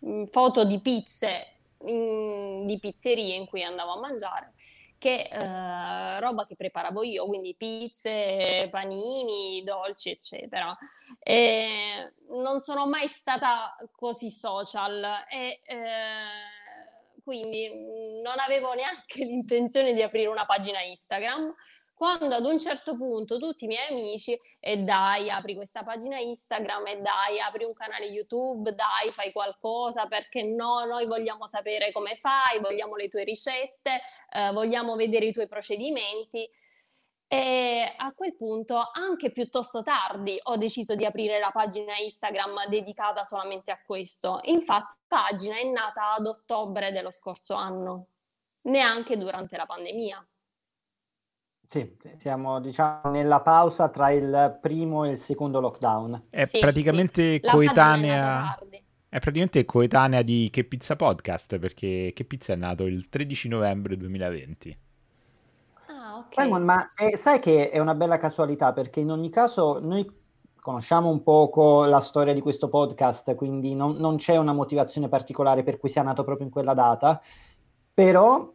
mm, foto di pizze in, di pizzerie in cui andavo a mangiare che eh, roba che preparavo io, quindi pizze, panini, dolci, eccetera. E non sono mai stata così social e eh, quindi non avevo neanche l'intenzione di aprire una pagina Instagram quando ad un certo punto tutti i miei amici e dai apri questa pagina Instagram e dai apri un canale YouTube, dai fai qualcosa perché no, noi vogliamo sapere come fai, vogliamo le tue ricette, eh, vogliamo vedere i tuoi procedimenti. E a quel punto, anche piuttosto tardi, ho deciso di aprire la pagina Instagram dedicata solamente a questo. Infatti, la pagina è nata ad ottobre dello scorso anno, neanche durante la pandemia. Sì, siamo diciamo nella pausa tra il primo e il secondo lockdown. È sì, praticamente sì. coetanea. È praticamente coetanea di Che Pizza Podcast perché Che Pizza è nato il 13 novembre 2020. Ah, ok. Simon, ma eh, sai che è una bella casualità perché in ogni caso noi conosciamo un poco la storia di questo podcast, quindi non, non c'è una motivazione particolare per cui sia nato proprio in quella data, però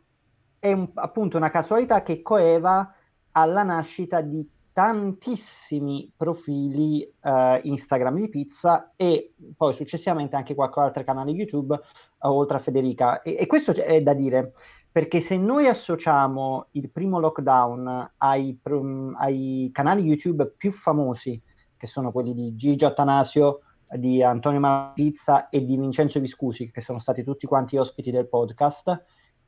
è un, appunto una casualità che coeva alla nascita di tantissimi profili uh, Instagram di pizza e poi successivamente anche qualche altro canale YouTube uh, oltre a Federica. E, e, questo è da dire perché se noi associamo il primo lockdown ai, ai canali YouTube più famosi, che sono quelli di Gigi Attanasio, di Antonio Malpizza e di Vincenzo Viscusi, che sono stati tutti quanti ospiti del podcast,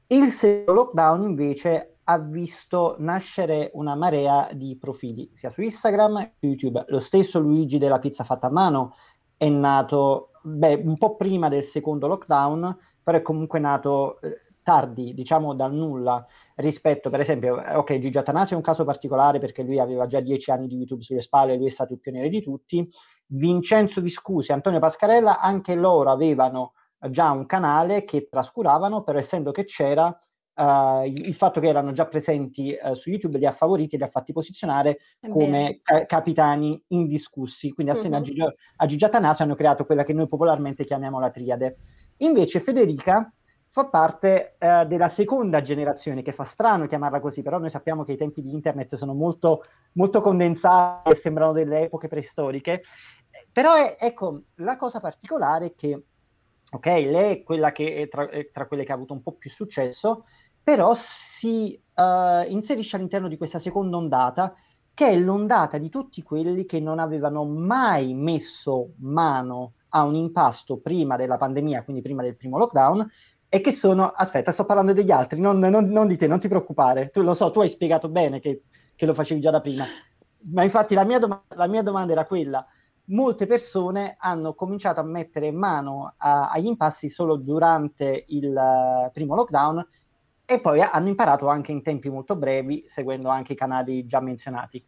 il secondo lockdown invece ha visto nascere una marea di profili, sia su Instagram che su YouTube. Lo stesso Luigi della pizza fatta a mano è nato beh, un po' prima del secondo lockdown, però è comunque nato eh, tardi, diciamo dal nulla, rispetto per esempio, eh, ok, Gigi Atanasio è un caso particolare perché lui aveva già dieci anni di YouTube sulle spalle, lui è stato il pioniere di tutti, Vincenzo Viscusi, Antonio Pascarella, anche loro avevano già un canale che trascuravano, però essendo che c'era uh, il fatto che erano già presenti uh, su YouTube li ha favoriti e li ha fatti posizionare come ca- capitani indiscussi. Quindi assieme uh-huh. a, Gigi, a Gigi Atanasio hanno creato quella che noi popolarmente chiamiamo la triade. Invece Federica fa parte eh, della seconda generazione, che fa strano chiamarla così, però noi sappiamo che i tempi di internet sono molto, molto condensati e sembrano delle epoche preistoriche. Però è, ecco, la cosa particolare è che, ok, lei è quella che è tra, è tra quelle che ha avuto un po' più successo, però si uh, inserisce all'interno di questa seconda ondata, che è l'ondata di tutti quelli che non avevano mai messo mano a un impasto prima della pandemia, quindi prima del primo lockdown, e che sono, aspetta, sto parlando degli altri, non, non, non di te, non ti preoccupare, tu lo so, tu hai spiegato bene che, che lo facevi già da prima, ma infatti la mia, dom- la mia domanda era quella, molte persone hanno cominciato a mettere mano a, agli impassi solo durante il uh, primo lockdown e poi hanno imparato anche in tempi molto brevi, seguendo anche i canali già menzionati.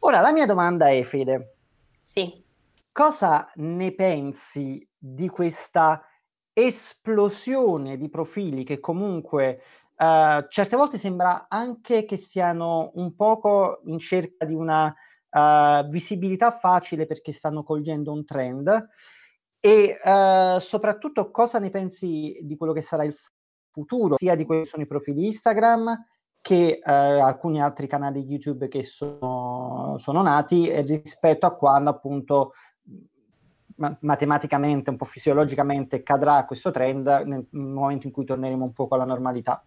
Ora, la mia domanda è, Fede, sì. cosa ne pensi di questa esplosione di profili che comunque uh, certe volte sembra anche che siano un poco in cerca di una uh, visibilità facile perché stanno cogliendo un trend e uh, soprattutto cosa ne pensi di quello che sarà il futuro sia di quelli che sono i profili Instagram che alcuni altri canali YouTube che sono, sono nati rispetto a quando appunto ma- matematicamente, un po' fisiologicamente cadrà questo trend nel momento in cui torneremo un po' alla normalità.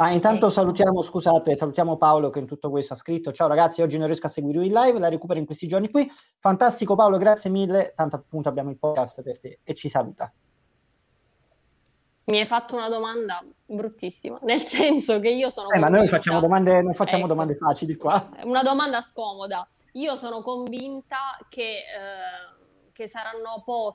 Ah, intanto salutiamo, scusate, salutiamo Paolo che in tutto questo ha scritto Ciao ragazzi, oggi non riesco a seguire in live, la recupero in questi giorni qui. Fantastico Paolo, grazie mille, tanto appunto abbiamo il podcast per te e ci saluta. Mi hai fatto una domanda bruttissima, nel senso che io sono... Eh, ma noi facciamo domande, non facciamo ecco. domande facili qua. Una domanda scomoda. Io sono convinta che... Eh che saranno po-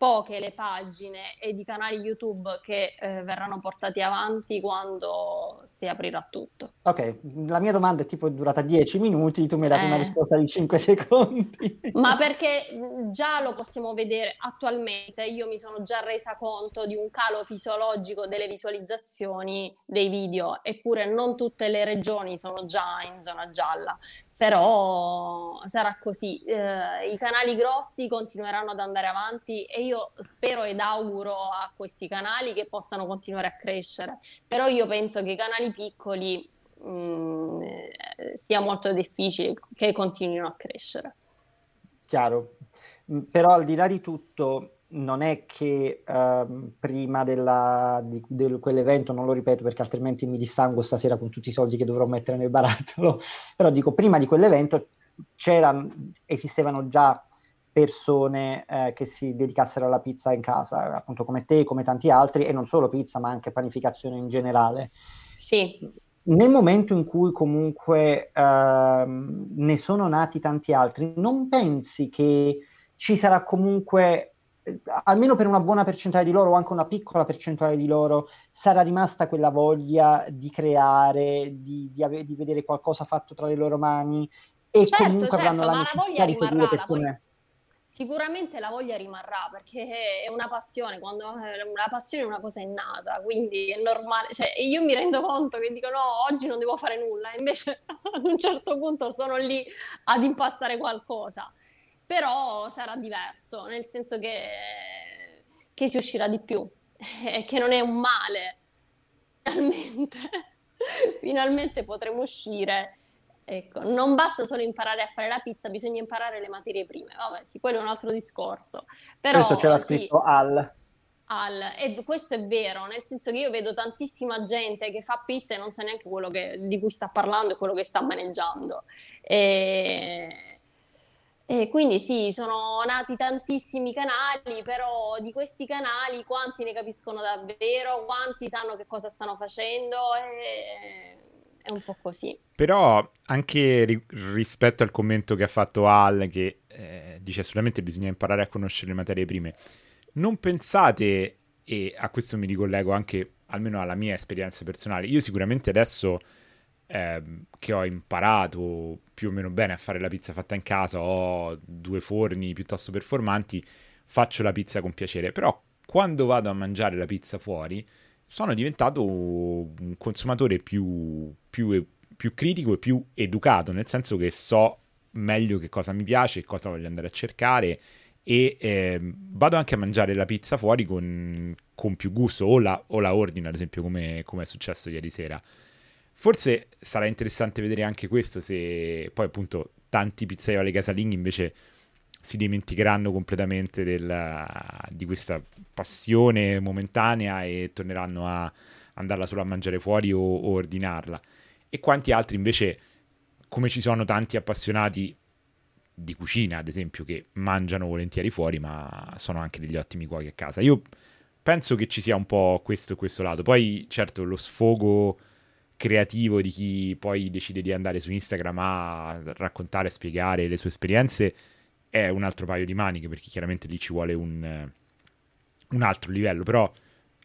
poche le pagine e i canali YouTube che eh, verranno portati avanti quando si aprirà tutto. Ok, la mia domanda è tipo durata 10 minuti, tu mi hai dato eh. una risposta di 5 secondi. Ma perché già lo possiamo vedere attualmente, io mi sono già resa conto di un calo fisiologico delle visualizzazioni dei video, eppure non tutte le regioni sono già in zona gialla però sarà così. Eh, I canali grossi continueranno ad andare avanti e io spero ed auguro a questi canali che possano continuare a crescere, però io penso che i canali piccoli mh, mm, sia molto difficile che continuino a crescere. Chiaro, però al di là di tutto non è che uh, prima della, di, di, quell'evento, non lo ripeto perché altrimenti mi dissango stasera con tutti i soldi che dovrò mettere nel barattolo, però dico prima di quell'evento esistevano già persone eh, che si dedicassero alla pizza in casa, appunto come te, come tanti altri, e non solo pizza, ma anche panificazione in generale. Sì. Nel momento in cui comunque eh, ne sono nati tanti altri, non pensi che ci sarà comunque almeno per una buona percentuale di loro o anche una piccola percentuale di loro sarà rimasta quella voglia di creare, di, di, ave- di vedere qualcosa fatto tra le loro mani e certo, comunque certo, avranno la necessità di seguire persone. Sicuramente la voglia rimarrà perché è una passione, quando la passione è una cosa innata, quindi è normale. Cioè, io mi rendo conto che dico no, oggi non devo fare nulla, invece ad un certo punto sono lì ad impastare qualcosa però sarà diverso, nel senso che, che si uscirà di più, e che non è un male. Finalmente, finalmente potremo uscire. Ecco, non basta solo imparare a fare la pizza, bisogna imparare le materie prime. Vabbè, sì, quello è un altro discorso. Però, questo c'era sì, scritto al. Al, e questo è vero, nel senso che io vedo tantissima gente che fa pizza e non sa neanche quello che, di cui sta parlando e quello che sta maneggiando. E, e quindi sì, sono nati tantissimi canali, però di questi canali quanti ne capiscono davvero, quanti sanno che cosa stanno facendo, e... è un po' così. Però anche ri- rispetto al commento che ha fatto Al, che eh, dice assolutamente bisogna imparare a conoscere le materie prime, non pensate, e a questo mi ricollego anche almeno alla mia esperienza personale, io sicuramente adesso eh, che ho imparato più o meno bene a fare la pizza fatta in casa, ho due forni piuttosto performanti, faccio la pizza con piacere, però quando vado a mangiare la pizza fuori, sono diventato un consumatore più, più, più critico e più educato, nel senso che so meglio che cosa mi piace, cosa voglio andare a cercare e eh, vado anche a mangiare la pizza fuori con, con più gusto o la, o la, ordino ad esempio come, come è successo ieri sera. Forse sarà interessante vedere anche questo se poi appunto tanti pizzaioli casalinghi invece si dimenticheranno completamente del, di questa passione momentanea e torneranno a andarla solo a mangiare fuori o, o ordinarla. E quanti altri invece, come ci sono tanti appassionati di cucina, ad esempio, che mangiano volentieri fuori, ma sono anche degli ottimi cuochi a casa. Io penso che ci sia un po' questo e questo lato. Poi, certo, lo sfogo creativo di chi poi decide di andare su Instagram a raccontare, a spiegare le sue esperienze è un altro paio di maniche, perché chiaramente lì ci vuole un, un altro livello. Però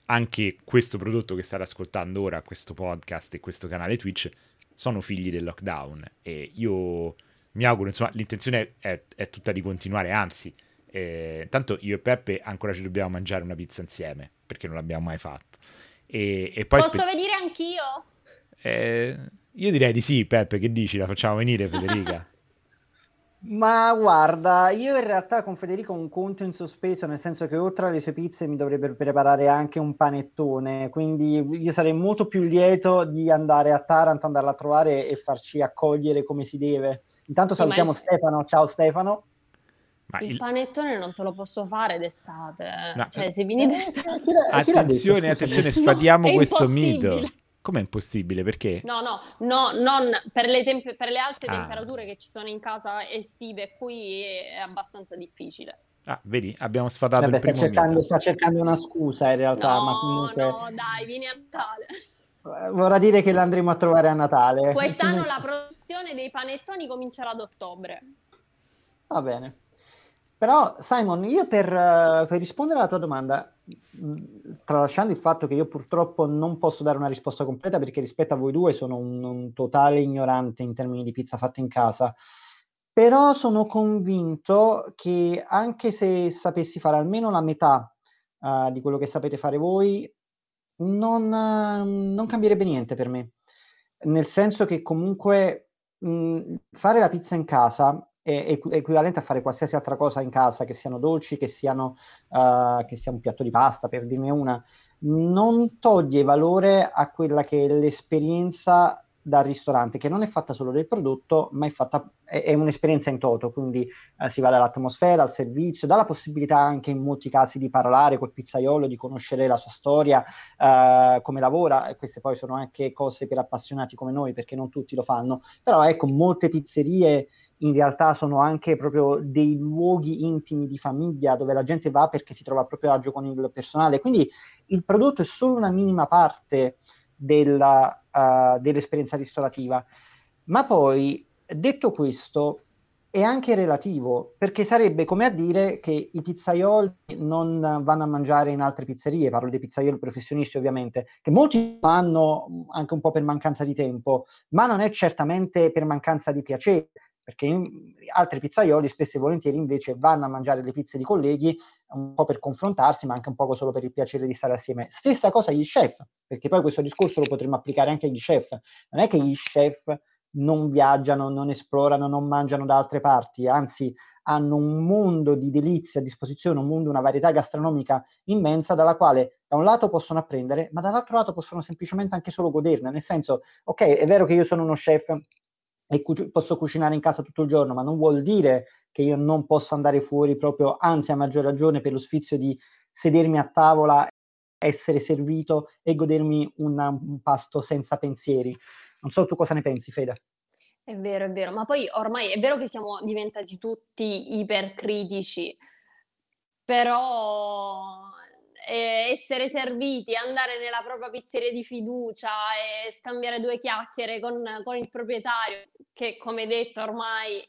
anche questo prodotto che state ascoltando ora, questo podcast e questo canale Twitch, sono figli del lockdown. E io mi auguro, insomma, l'intenzione è, è tutta di continuare, anzi, eh, tanto io e Peppe ancora ci dobbiamo mangiare una pizza insieme, perché non l'abbiamo mai fatto. E, e poi Posso spe- venire anch'io? Eh, io direi di sì, Peppe, che dici? La facciamo venire, Federica? Ma guarda, io in realtà con Federico ho un conto in sospeso, nel senso che oltre alle sue pizze mi dovrebbe preparare anche un panettone, quindi io sarei molto più lieto di andare a Taranto, andarla a trovare e farci accogliere come si deve. Intanto sì, salutiamo il... Stefano, ciao Stefano. Ma il, il, panettone non te lo posso fare d'estate, no, cioè se vieni d'estate... attenzione, attenzione, sfatiamo no, questo mito. Com'è impossibile? Perché? No, no, no non per le, tempe- per le alte ah. temperature che ci sono in casa estive qui è abbastanza difficile. Ah, vedi, abbiamo sfatato Vabbè, il primo sta cercando, sta cercando, una scusa in realtà, no, ma comunque... No, dai, vieni a Natale. Eh, vorrà dire che l'andremo a trovare a Natale. Quest'anno la produzione dei panettoni comincerà ad ottobre. Va bene. Però, Simon, io per, uh, per, rispondere alla tua domanda, tralasciando il fatto che io purtroppo non posso dare una risposta completa perché rispetto a voi due sono un, un totale ignorante in termini di pizza fatta in casa, però sono convinto che anche se sapessi fare almeno la metà uh, di quello che sapete fare voi, non, uh, non cambierebbe niente per me. Nel senso che comunque mh, fare la pizza in casa è equivalente a fare qualsiasi altra cosa in casa, che siano dolci, che, siano, uh, che sia un piatto di pasta, per dirne una, non toglie valore a quella che è l'esperienza dal ristorante, che non è fatta solo del prodotto, ma è, fatta, è, è un'esperienza in toto, quindi eh, si va dall'atmosfera al servizio, dalla possibilità anche in molti casi di parlare col pizzaiolo, di conoscere la sua storia, eh, come lavora, e queste poi sono anche cose per appassionati come noi, perché non tutti lo fanno, però ecco, molte pizzerie in realtà sono anche proprio dei luoghi intimi di famiglia dove la gente va perché si trova proprio agio con il personale, quindi il prodotto è solo una minima parte della, uh, dell'esperienza ristorativa. Ma poi, detto questo, è anche relativo, perché sarebbe come a dire che i pizzaioli non vanno a mangiare in altre pizzerie, parlo dei pizzaioli professionisti ovviamente, che molti fanno anche un po' per mancanza di tempo, ma non è certamente per mancanza di piacere, perché altri pizzaioli spesso e volentieri invece vanno a mangiare le pizze di colleghi un po' per confrontarsi, ma anche un po' solo per il piacere di stare assieme. Stessa cosa gli chef, perché poi questo discorso lo potremmo applicare anche agli chef. Non è che gli chef non viaggiano, non esplorano, non mangiano da altre parti, anzi hanno un mondo di delizie a disposizione, un mondo, una varietà gastronomica immensa dalla quale da un lato possono apprendere, ma dall'altro lato possono semplicemente anche solo goderne, nel senso, ok, è vero che io sono uno chef e cu- posso cucinare in casa tutto il giorno, ma non vuol dire che io non possa andare fuori proprio, anzi a maggior ragione per lo sfizio di sedermi a tavola, essere servito e godermi una, un pasto senza pensieri. Non so tu cosa ne pensi, Fede. È vero, è vero, ma poi ormai è vero che siamo diventati tutti ipercritici, però eh, essere serviti, andare nella propria pizzeria di fiducia e scambiare due chiacchiere con, con il proprietario, che come detto ormai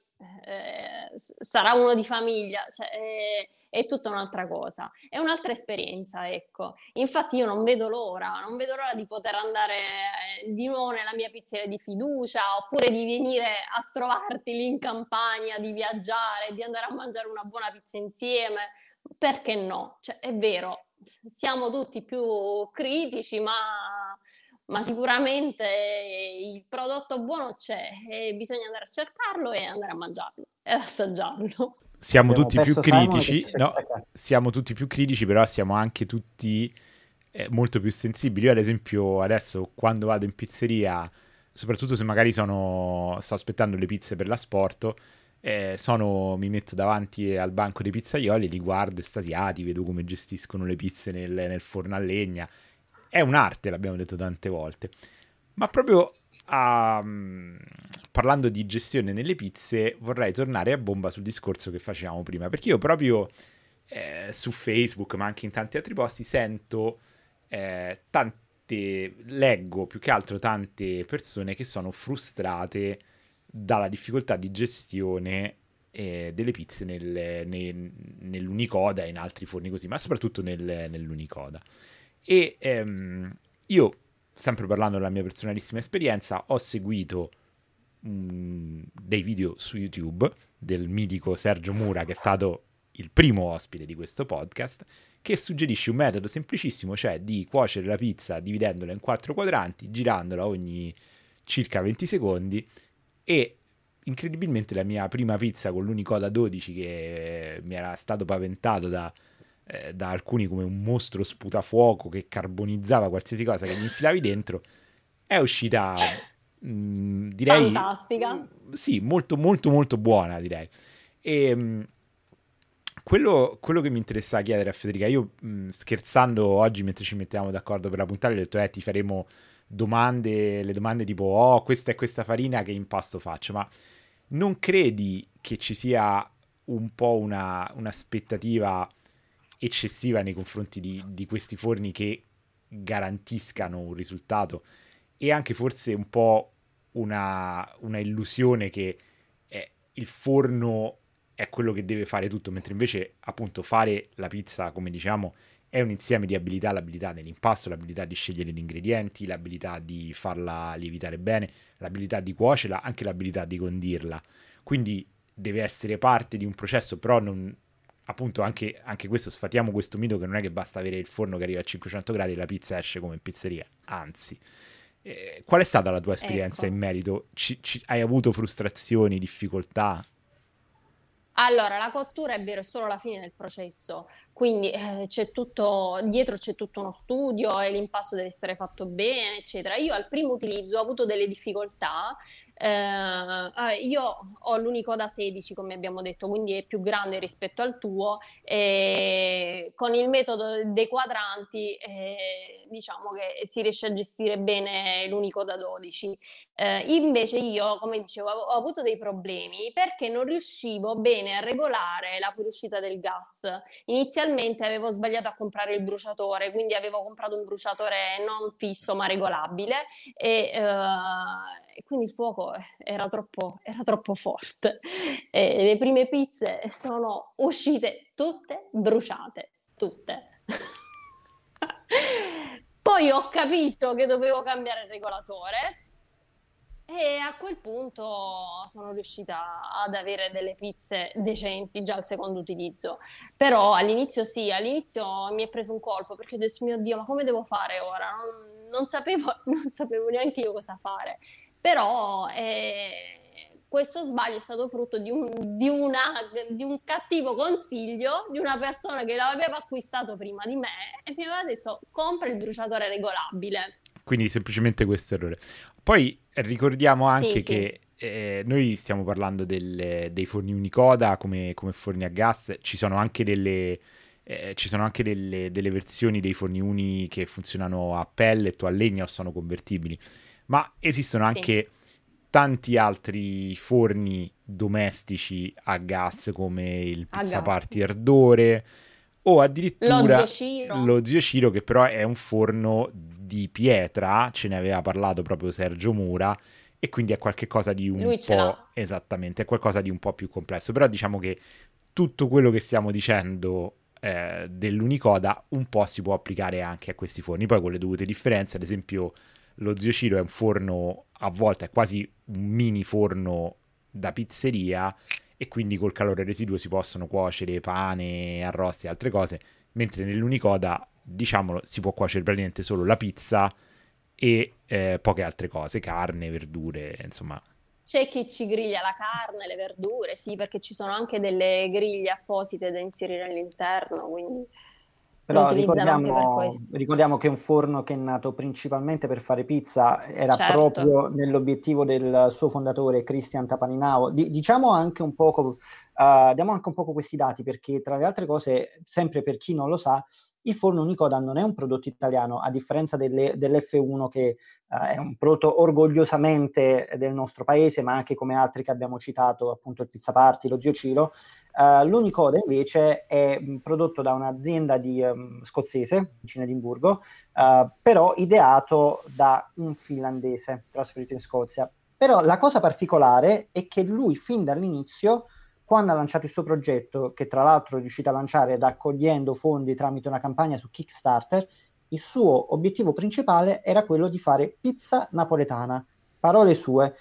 eh, sarà uno di famiglia, cioè, è, è, tutta un'altra cosa, è un'altra esperienza, ecco. Infatti io non vedo l'ora, non vedo l'ora di poter andare eh, di nuovo nella mia pizzeria di fiducia, oppure di venire a trovarti lì in campagna, di viaggiare, di andare a mangiare una buona pizza insieme, perché no? Cioè, è vero, siamo tutti più critici, ma, ma sicuramente il prodotto buono c'è e bisogna andare a cercarlo e andare a mangiarlo e assaggiarlo. Siamo tutti più critici, no, siamo tutti più critici, però siamo anche tutti eh, molto più sensibili. Io, ad esempio, adesso quando vado in pizzeria, soprattutto se magari sono, sto aspettando le pizze per l'asporto, eh, sono, mi metto davanti al banco dei pizzaioli, li guardo estasiati, vedo come gestiscono le pizze nel, nel forno a legna. È un'arte, l'abbiamo detto tante volte. Ma proprio a, um, parlando di gestione nelle pizze, vorrei tornare a bomba sul discorso che facevamo prima, perché io proprio eh, su Facebook, ma anche in tanti altri posti, sento eh, tante, leggo più che altro tante persone che sono frustrate dalla difficoltà di gestione eh, delle pizze nel, nel, nell'Unicoda e in altri forni così, ma soprattutto nel, nell'Unicoda. E ehm, io, sempre parlando della mia personalissima esperienza, ho seguito mm, dei video su YouTube del mitico Sergio Mura, che è stato il primo ospite di questo podcast, che suggerisce un metodo semplicissimo, cioè di cuocere la pizza dividendola in quattro quadranti, girandola ogni circa 20 secondi e incredibilmente la mia prima pizza con l'Unicoda 12 che mi era stato paventato da, eh, da alcuni come un mostro sputafuoco che carbonizzava qualsiasi cosa che gli infilavi dentro è uscita mh, mm, direi fantastica. Mh, sì molto molto molto buona direi. E mh, mm, quello, quello, che mi interessava chiedere a Federica io mm, scherzando oggi mentre ci mettiamo d'accordo per la puntata ho detto eh ti faremo domande, le domande tipo, oh, questa è questa farina, che impasto faccio? Ma non credi che ci sia un po' una, un'aspettativa eccessiva nei confronti di, di questi forni che garantiscano un risultato e anche forse un po' una, una illusione che è, il forno è quello che deve fare tutto, mentre invece appunto fare la pizza, come diciamo, è un insieme di abilità, l'abilità nell'impasto, l'abilità di scegliere gli ingredienti, l'abilità di farla lievitare bene, l'abilità di cuocerla, anche l'abilità di condirla. Quindi deve essere parte di un processo, però non, appunto anche, anche, questo, sfatiamo questo mito che non è che basta avere il forno che arriva a 500 gradi e la pizza esce come in pizzeria, anzi. Eh, qual è stata la tua esperienza ecco. in merito? Ci, ci, hai avuto frustrazioni, difficoltà? Allora, la cottura è vero, è solo la fine del processo, quindi eh, c'è tutto, dietro c'è tutto uno studio e l'impasto deve essere fatto bene, eccetera. Io al primo utilizzo ho avuto delle difficoltà eh, io ho l'unico da 16, come abbiamo detto, quindi è più grande rispetto al tuo. E con il metodo dei quadranti, eh, diciamo che si riesce a gestire bene l'unico da 12. Eh, invece io, come dicevo, ho avuto dei problemi perché non riuscivo bene a regolare la fuoriuscita del gas. Inizialmente avevo sbagliato a comprare il bruciatore, quindi avevo comprato un bruciatore non fisso ma regolabile e, eh, e quindi il fuoco era troppo, era troppo forte. E le prime pizze sono uscite tutte bruciate, tutte. Poi ho capito che dovevo cambiare il regolatore e a quel punto sono riuscita ad avere delle pizze decenti già al secondo utilizzo. Però all'inizio sì, all'inizio mi è preso un colpo perché ho detto mio Dio, ma come devo fare ora? Non, non, sapevo, non sapevo neanche io cosa fare. Però eh, questo sbaglio è stato frutto di un, di, una, di un, cattivo consiglio di una persona che l'aveva acquistato prima di me e mi aveva detto compra il bruciatore regolabile. Quindi semplicemente questo errore. Poi ricordiamo anche sì, che sì. Eh, noi stiamo parlando del, dei forni Unicoda come, come, forni a gas, ci sono anche delle... Eh, ci sono anche delle, delle, versioni dei forni uni che funzionano a pellet o a legna o sono convertibili ma esistono sì. anche tanti altri forni domestici a gas come il Pizza Party Ardore o addirittura lo zio, Ciro. lo zio Ciro che però è un forno di pietra, ce ne aveva parlato proprio Sergio Mura e quindi è qualcosa di un Lui po' esattamente, è qualcosa di un po' più complesso, però diciamo che tutto quello che stiamo dicendo eh, dell'Unicoda un po' si può applicare anche a questi forni, poi con le dovute differenze, ad esempio lo zio Ciro è un forno, a volte è quasi un mini forno da pizzeria e quindi col calore residuo si possono cuocere pane, arrosti e altre cose. mentre nell'unicoda, diciamolo, si può cuocere praticamente solo la pizza e eh, poche altre cose, carne, verdure, insomma. C'è chi ci griglia la carne, le verdure, sì, perché ci sono anche delle griglie apposite da inserire all'interno, quindi però ricordiamo, ricordiamo, che un forno che è nato principalmente per fare pizza, era certo. proprio nell'obiettivo del suo fondatore Christian Tapaninao. D- diciamo anche un poco, uh, diamo anche un poco questi dati perché tra le altre cose, sempre per chi non lo sa, il forno Unicoda non è un prodotto italiano, a differenza delle, dell'F1 che uh, è un prodotto orgogliosamente del nostro paese, ma anche come altri che abbiamo citato, appunto il Pizza Party, lo Zio Ciro. Uh, L'Unicoda invece è prodotto da un'azienda di, um, scozzese, vicino Edimburgo, uh, però ideato da un finlandese trasferito in Scozia. Però la cosa particolare è che lui fin dall'inizio quando ha lanciato il suo progetto, che tra l'altro è riuscito a lanciare raccogliendo fondi tramite una campagna su Kickstarter, il suo obiettivo principale era quello di fare pizza napoletana, parole sue,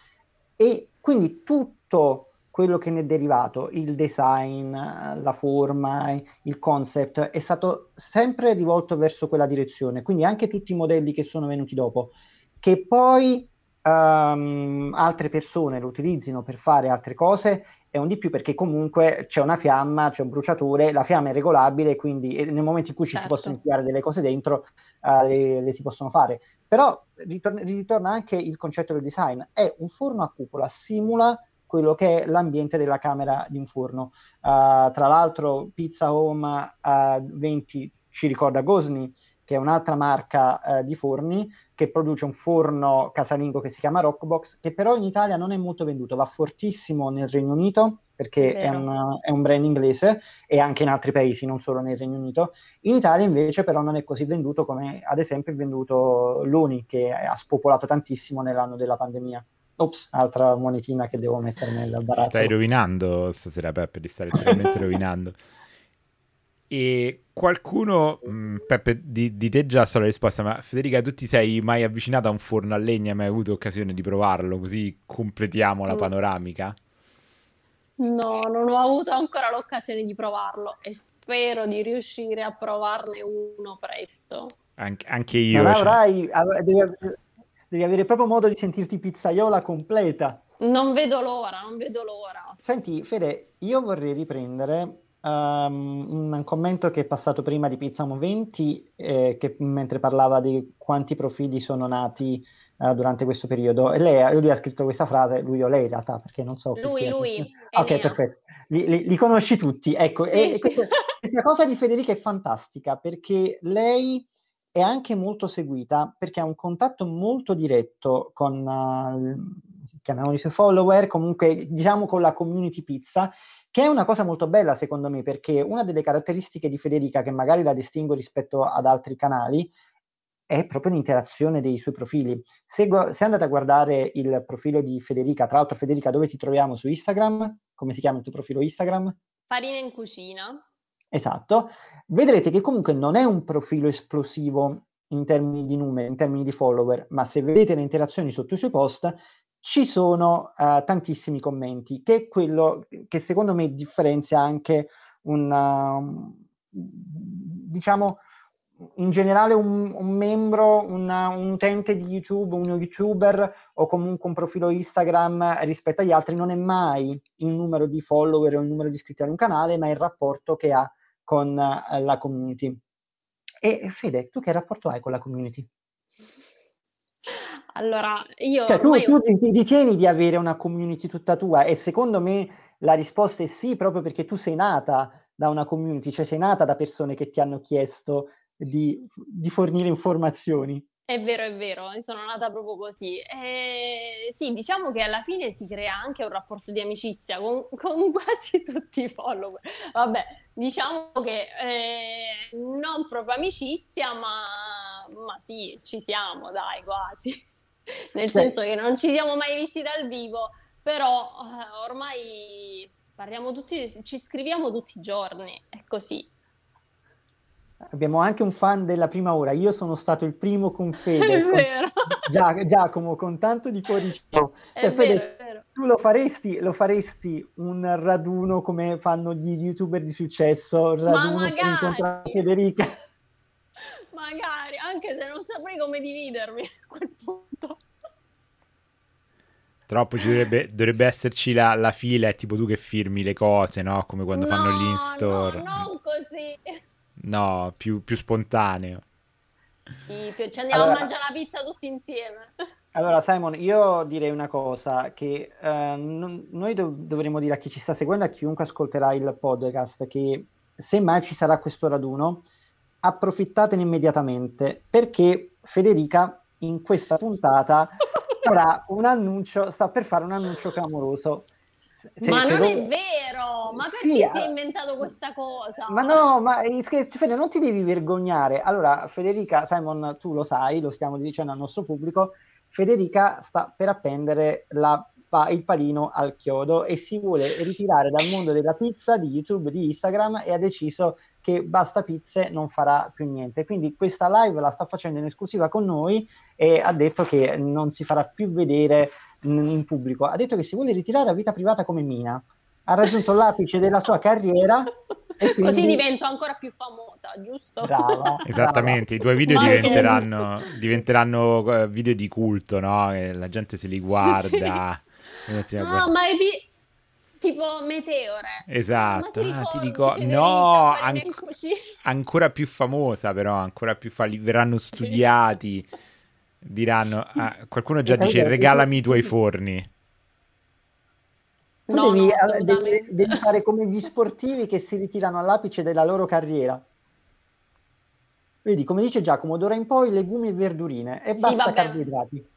e quindi tutto quello che ne è derivato, il design, la forma, il concept, è stato sempre rivolto verso quella direzione, quindi anche tutti i modelli che sono venuti dopo, che poi um, altre persone lo utilizzino per fare altre cose è un di più perché comunque c'è una fiamma, c'è un bruciatore, la fiamma è regolabile, quindi nel momento in cui certo. ci si possono certo. inviare delle cose dentro, uh, le, le, si possono fare. Però ritorna, ritorna anche il concetto del design. È un forno a cupola, simula quello che è l'ambiente della camera di un forno. Uh, tra l'altro Pizza Home uh, 20 ci ricorda Gosni, che è un'altra marca uh, di forni, che produce un forno casalingo che si chiama Rockbox, che però in Italia non è molto venduto, va fortissimo nel Regno Unito perché è, una, è, un brand inglese e anche in altri paesi, non solo nel Regno Unito. In Italia invece però non è così venduto come ad esempio è venduto l'Uni che ha spopolato tantissimo nell'anno della pandemia. Ops, altra monetina che devo mettere nel baratto. Stai rovinando stasera Peppe, ti stai letteralmente rovinando. E qualcuno, mh, mm, Peppe, di, di, te già so la risposta, ma Federica, tu ti sei mai avvicinata a un forno a legna? Hai mai avuto occasione di provarlo? Così completiamo la mm. panoramica. No, non ho avuto ancora l'occasione di provarlo e spero di riuscire a provarne uno presto. Anche, anche io. Non cioè... avrai, devi, devi avere proprio modo di sentirti pizzaiola completa. Non vedo l'ora, non vedo l'ora. Senti, Fede, io vorrei riprendere um, un commento che è passato prima di Pizza 20, eh, che mentre parlava di quanti profili sono nati uh, durante questo periodo. E lei, lui ha scritto questa frase, lui o lei in realtà, perché non so. Lui, lui. Ok, perfetto. Li, li, li, conosci tutti. Ecco, sì, e, sì. Questa, questa cosa di Federica è fantastica perché lei è anche molto seguita perché ha un contatto molto diretto con uh, chiamiamoli suoi follower, comunque diciamo con la community pizza che è una cosa molto bella secondo me, perché una delle caratteristiche di Federica che magari la distingue rispetto ad altri canali è proprio l'interazione dei suoi profili. Se, se, andate a guardare il profilo di Federica, tra l'altro Federica dove ti troviamo su Instagram? Come si chiama il tuo profilo Instagram? Farina in cucina. Esatto, vedrete che comunque non è un profilo esplosivo in termini di numeri, in termini di follower, ma se vedete le interazioni sotto i suoi post, ci sono uh, tantissimi commenti, che è quello che secondo me differenzia anche un, uh, diciamo, in generale un, un membro, una, un utente di YouTube, un youtuber o comunque un profilo Instagram rispetto agli altri non è mai il numero di follower o il numero di iscritti ad un canale, ma il rapporto che ha con uh, la community. E Fede, tu che rapporto hai con la community? Allora, io... Cioè, tu, tu ritieni di avere una community tutta tua e secondo me la risposta è sì, proprio perché tu sei nata da una community, cioè sei nata da persone che ti hanno chiesto di, di fornire informazioni. È vero, è vero, sono nata proprio così. E sì, diciamo che alla fine si crea anche un rapporto di amicizia con, con quasi tutti i follower. Vabbè, diciamo che eh, non proprio amicizia, ma, ma sì, ci siamo, dai, quasi. nel Beh. senso che non ci siamo mai visti dal vivo, però eh, ormai parliamo tutti, ci scriviamo tutti i giorni, è così. Abbiamo anche un fan della prima ora, io sono stato il primo con Fede, è con... vero. Gia- Giacomo, con tanto di cuoricino. È cioè, vero, è vero. tu lo faresti, lo faresti un raduno come fanno gli youtuber di successo, un raduno per incontrare Federica? Magari, anche se non saprei come dividermi a quel punto. Troppo ci dovrebbe, dovrebbe esserci la, la, fila, è tipo tu che firmi le cose, no? Come quando no, fanno gli in-store. No, non così. No, più, più spontaneo. Sì, ci andiamo allora, a mangiare la pizza tutti insieme. Allora, Simon, io direi una cosa, che eh, non, noi dov- dovremmo dire a chi ci sta seguendo, a chiunque ascolterà il podcast, che se mai ci sarà questo raduno, approfittatene immediatamente, perché Federica in questa puntata farà un annuncio, sta per fare un annuncio clamoroso. Se, ma non lo... è vero, ma perché sì, si è inventato questa cosa? Ma no, ma Fede, non ti devi vergognare. Allora, Federica, Simon, tu lo sai, lo stiamo dicendo al nostro pubblico, Federica sta per appendere la, il palino al chiodo e si vuole ritirare dal mondo della pizza, di YouTube, di Instagram e ha deciso che Basta Pizze non farà più niente. Quindi questa live la sta facendo in esclusiva con noi e ha detto che non si farà più vedere in pubblico. Ha detto che si vuole ritirare a vita privata come Mina. Ha raggiunto l'apice della sua carriera e quindi... Così divento ancora più famosa, giusto? Brava, Esattamente, brava. i tuoi video diventeranno, diventeranno, eh, video di culto, no? E la gente se li guarda. Sì. No, ma è vi- tipo Meteore. Esatto, ti, ah, ti, dico, no, an- ancora più famosa però, ancora più fa- verranno studiati, diranno, ah, qualcuno già dice regalami i tuoi forni. Tu no, devi, no, devi, devi, fare come gli sportivi che si ritirano all'apice della loro carriera. Vedi, come dice Giacomo, d'ora in poi legumi e verdurine e basta sì, carboidrati.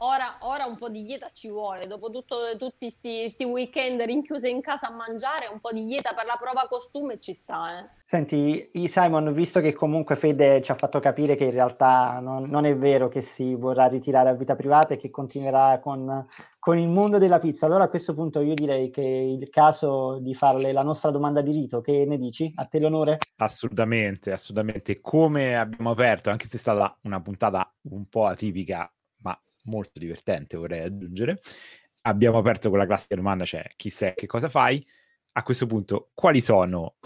Ora, ora, un po' di dieta ci vuole, dopo tutto, tutti questi weekend rinchiuse in casa a mangiare, un po' di dieta per la prova costume ci sta. Eh. Senti, Simon, visto che comunque Fede ci ha fatto capire che in realtà non, non è vero che si vorrà ritirare a vita privata e che continuerà con, con, il mondo della pizza, allora a questo punto io direi che è il caso di farle la nostra domanda di rito, che ne dici? A te l'onore? Assolutamente, assolutamente. Come abbiamo aperto, anche se è stata una puntata un po' atipica, molto divertente, vorrei aggiungere. Abbiamo aperto con la classica domanda, cioè chi sei, che cosa fai? A questo punto, quali sono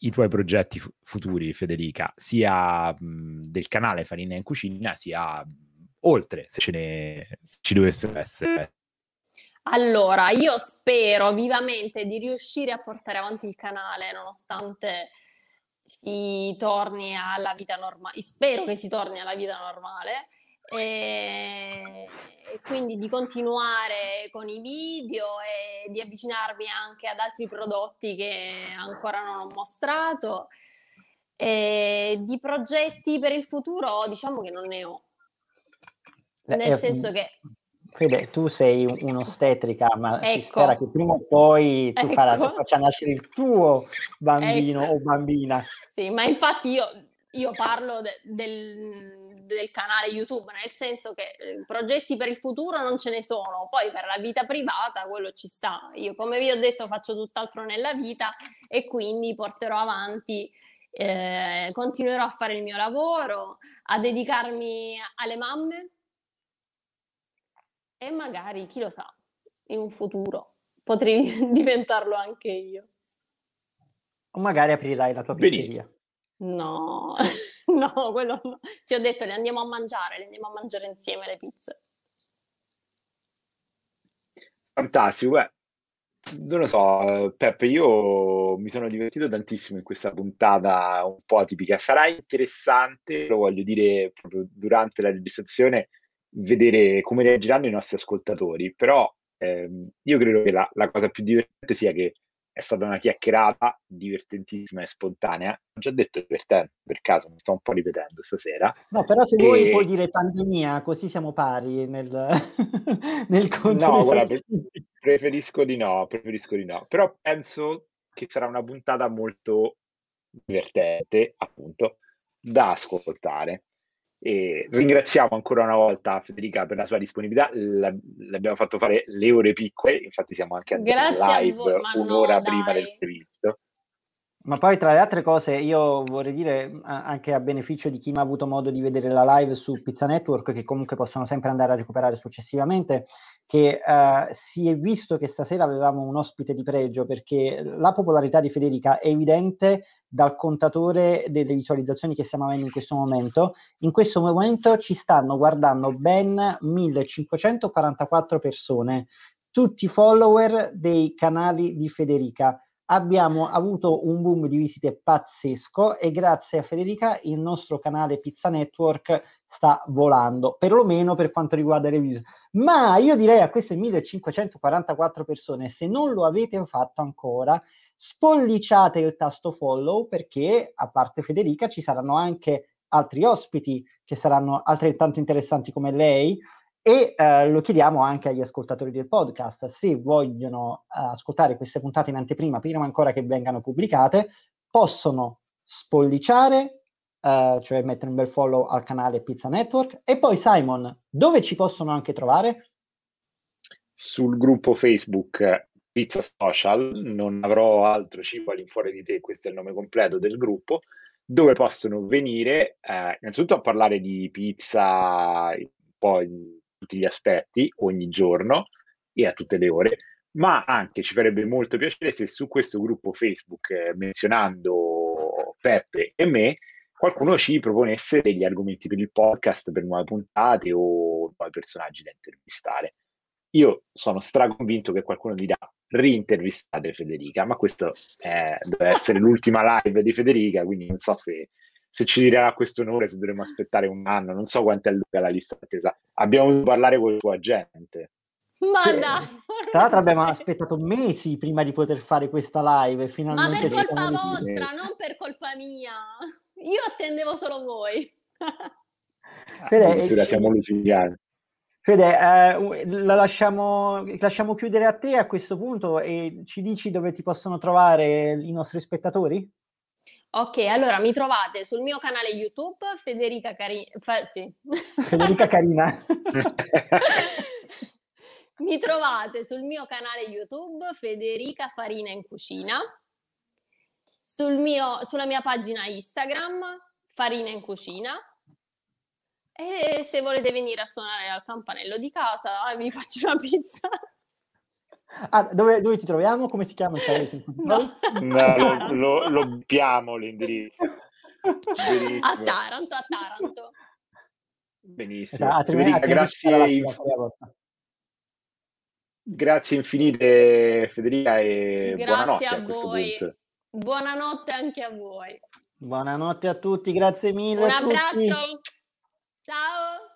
i tuoi progetti f- futuri, Federica, sia mh, del canale Farina in Cucina, sia mh, oltre, se ce ne ci dovessero essere? Allora, io spero vivamente di riuscire a portare avanti il canale nonostante si torni alla vita normale. Spero che si torni alla vita normale e, e quindi di continuare con i video e di avvicinarmi anche ad altri prodotti che ancora non ho mostrato. E di progetti per il futuro diciamo che non ne ho. Eh, Nel eh, senso che Fede, tu sei un'ostetrica, ma ecco. si spera che prima o poi tu ecco. farai, faccia nascere il tuo bambino ecco. o bambina. Sì, ma infatti io, io parlo de, del, del canale YouTube, nel senso che eh, progetti per il futuro non ce ne sono, poi per la vita privata quello ci sta. Io come vi ho detto faccio tutt'altro nella vita e quindi porterò avanti, eh, continuerò a fare il mio lavoro, a dedicarmi alle mamme e magari, chi lo sa, in un futuro potrei diventarlo anche io. O magari aprirai la tua pizzeria. No, no, quello no. Ti ho detto, le andiamo a mangiare, le andiamo a mangiare insieme le pizze. Fantastico, beh, non lo so, Peppe, io mi sono divertito tantissimo in questa puntata un po' atipica. Sarà interessante, lo voglio dire proprio durante la registrazione, vedere come reagiranno i nostri ascoltatori, però ehm, io credo che la, la cosa più divertente sia che è stata una chiacchierata divertentissima e spontanea. Ho già detto divertente, per caso, mi sto un po' ripetendo stasera. No, però se e... vuoi puoi dire pandemia, così siamo pari nel, nel conto. No, guarda, preferisco di no, preferisco di no. Però penso che sarà una puntata molto divertente, appunto, da ascoltare. E ringraziamo ancora una volta Federica per la sua disponibilità. l'abbiamo fatto fare le ore piccole, infatti siamo anche andati live voi, un'ora no, prima del previsto. Ma poi tra le altre cose io vorrei dire anche a beneficio di chi non ha avuto modo di vedere la live su Pizza Network, che comunque possono sempre andare a recuperare successivamente, che eh, si è visto che stasera avevamo un ospite di pregio perché la popolarità di Federica è evidente dal contatore delle visualizzazioni che stiamo avendo in questo momento. In questo momento ci stanno guardando ben 1544 persone, tutti follower dei canali di Federica abbiamo avuto un boom di visite pazzesco e grazie a Federica il nostro canale Pizza Network sta volando, perlomeno per quanto riguarda le views. Ma io direi a queste 1544 persone, se non lo avete fatto ancora, spolliciate il tasto follow perché a parte Federica ci saranno anche altri ospiti che saranno altrettanto interessanti come lei e eh, lo chiediamo anche agli ascoltatori del podcast, se vogliono eh, ascoltare queste puntate in anteprima, prima ancora che vengano pubblicate, possono spolliciare, eh, cioè mettere un bel follow al canale Pizza Network. E poi Simon, dove ci possono anche trovare? Sul gruppo Facebook Pizza Social, non avrò altro cibo all'infuori di te, questo è il nome completo del gruppo, dove possono venire eh, innanzitutto a parlare di pizza, un po' in tutti gli aspetti ogni giorno e a tutte le ore, ma anche ci farebbe molto piacere se su questo gruppo Facebook, eh, menzionando Peppe e me, qualcuno ci proponesse degli argomenti per il podcast, per nuove puntate o nuovi personaggi da intervistare. Io sono straconvinto che qualcuno dirà rintervistate Federica, ma questo eh, deve essere l'ultima live di Federica, quindi non so se se ci dirà questo onore, se dovremo aspettare un anno, non so quanto è lunga la lista attesa. Abbiamo dovuto parlare con il tuo agente. Ma che, dai! Tra l'altro abbiamo aspettato mesi prima di poter fare questa live. Finalmente Ma per colpa vostra, non per colpa mia. Io attendevo solo voi. Fede, siamo lusingani. Fede, eh, la lasciamo, lasciamo chiudere a te a questo punto e ci dici dove ti possono trovare i nostri spettatori? Ok, allora mi trovate sul mio canale YouTube Federica Carina. Fa... Sì. Federica Carina. mi trovate sul mio canale YouTube Federica Farina in Cucina. Sul mio, sulla mia pagina Instagram Farina in Cucina. E se volete venire a suonare al campanello di casa, vi faccio una pizza. Ah, dove, dove, ti troviamo? Come si chiama il paese? No, no lo, lo, lo abbiamo l'indirizzo. Benissimo. A Taranto, a Taranto. Benissimo. Esatto, Federica, grazie. Grazie infinite Federica e grazie buonanotte a, a voi. Buonanotte anche a voi. Buonanotte a tutti, grazie mille. Un abbraccio. Ciao.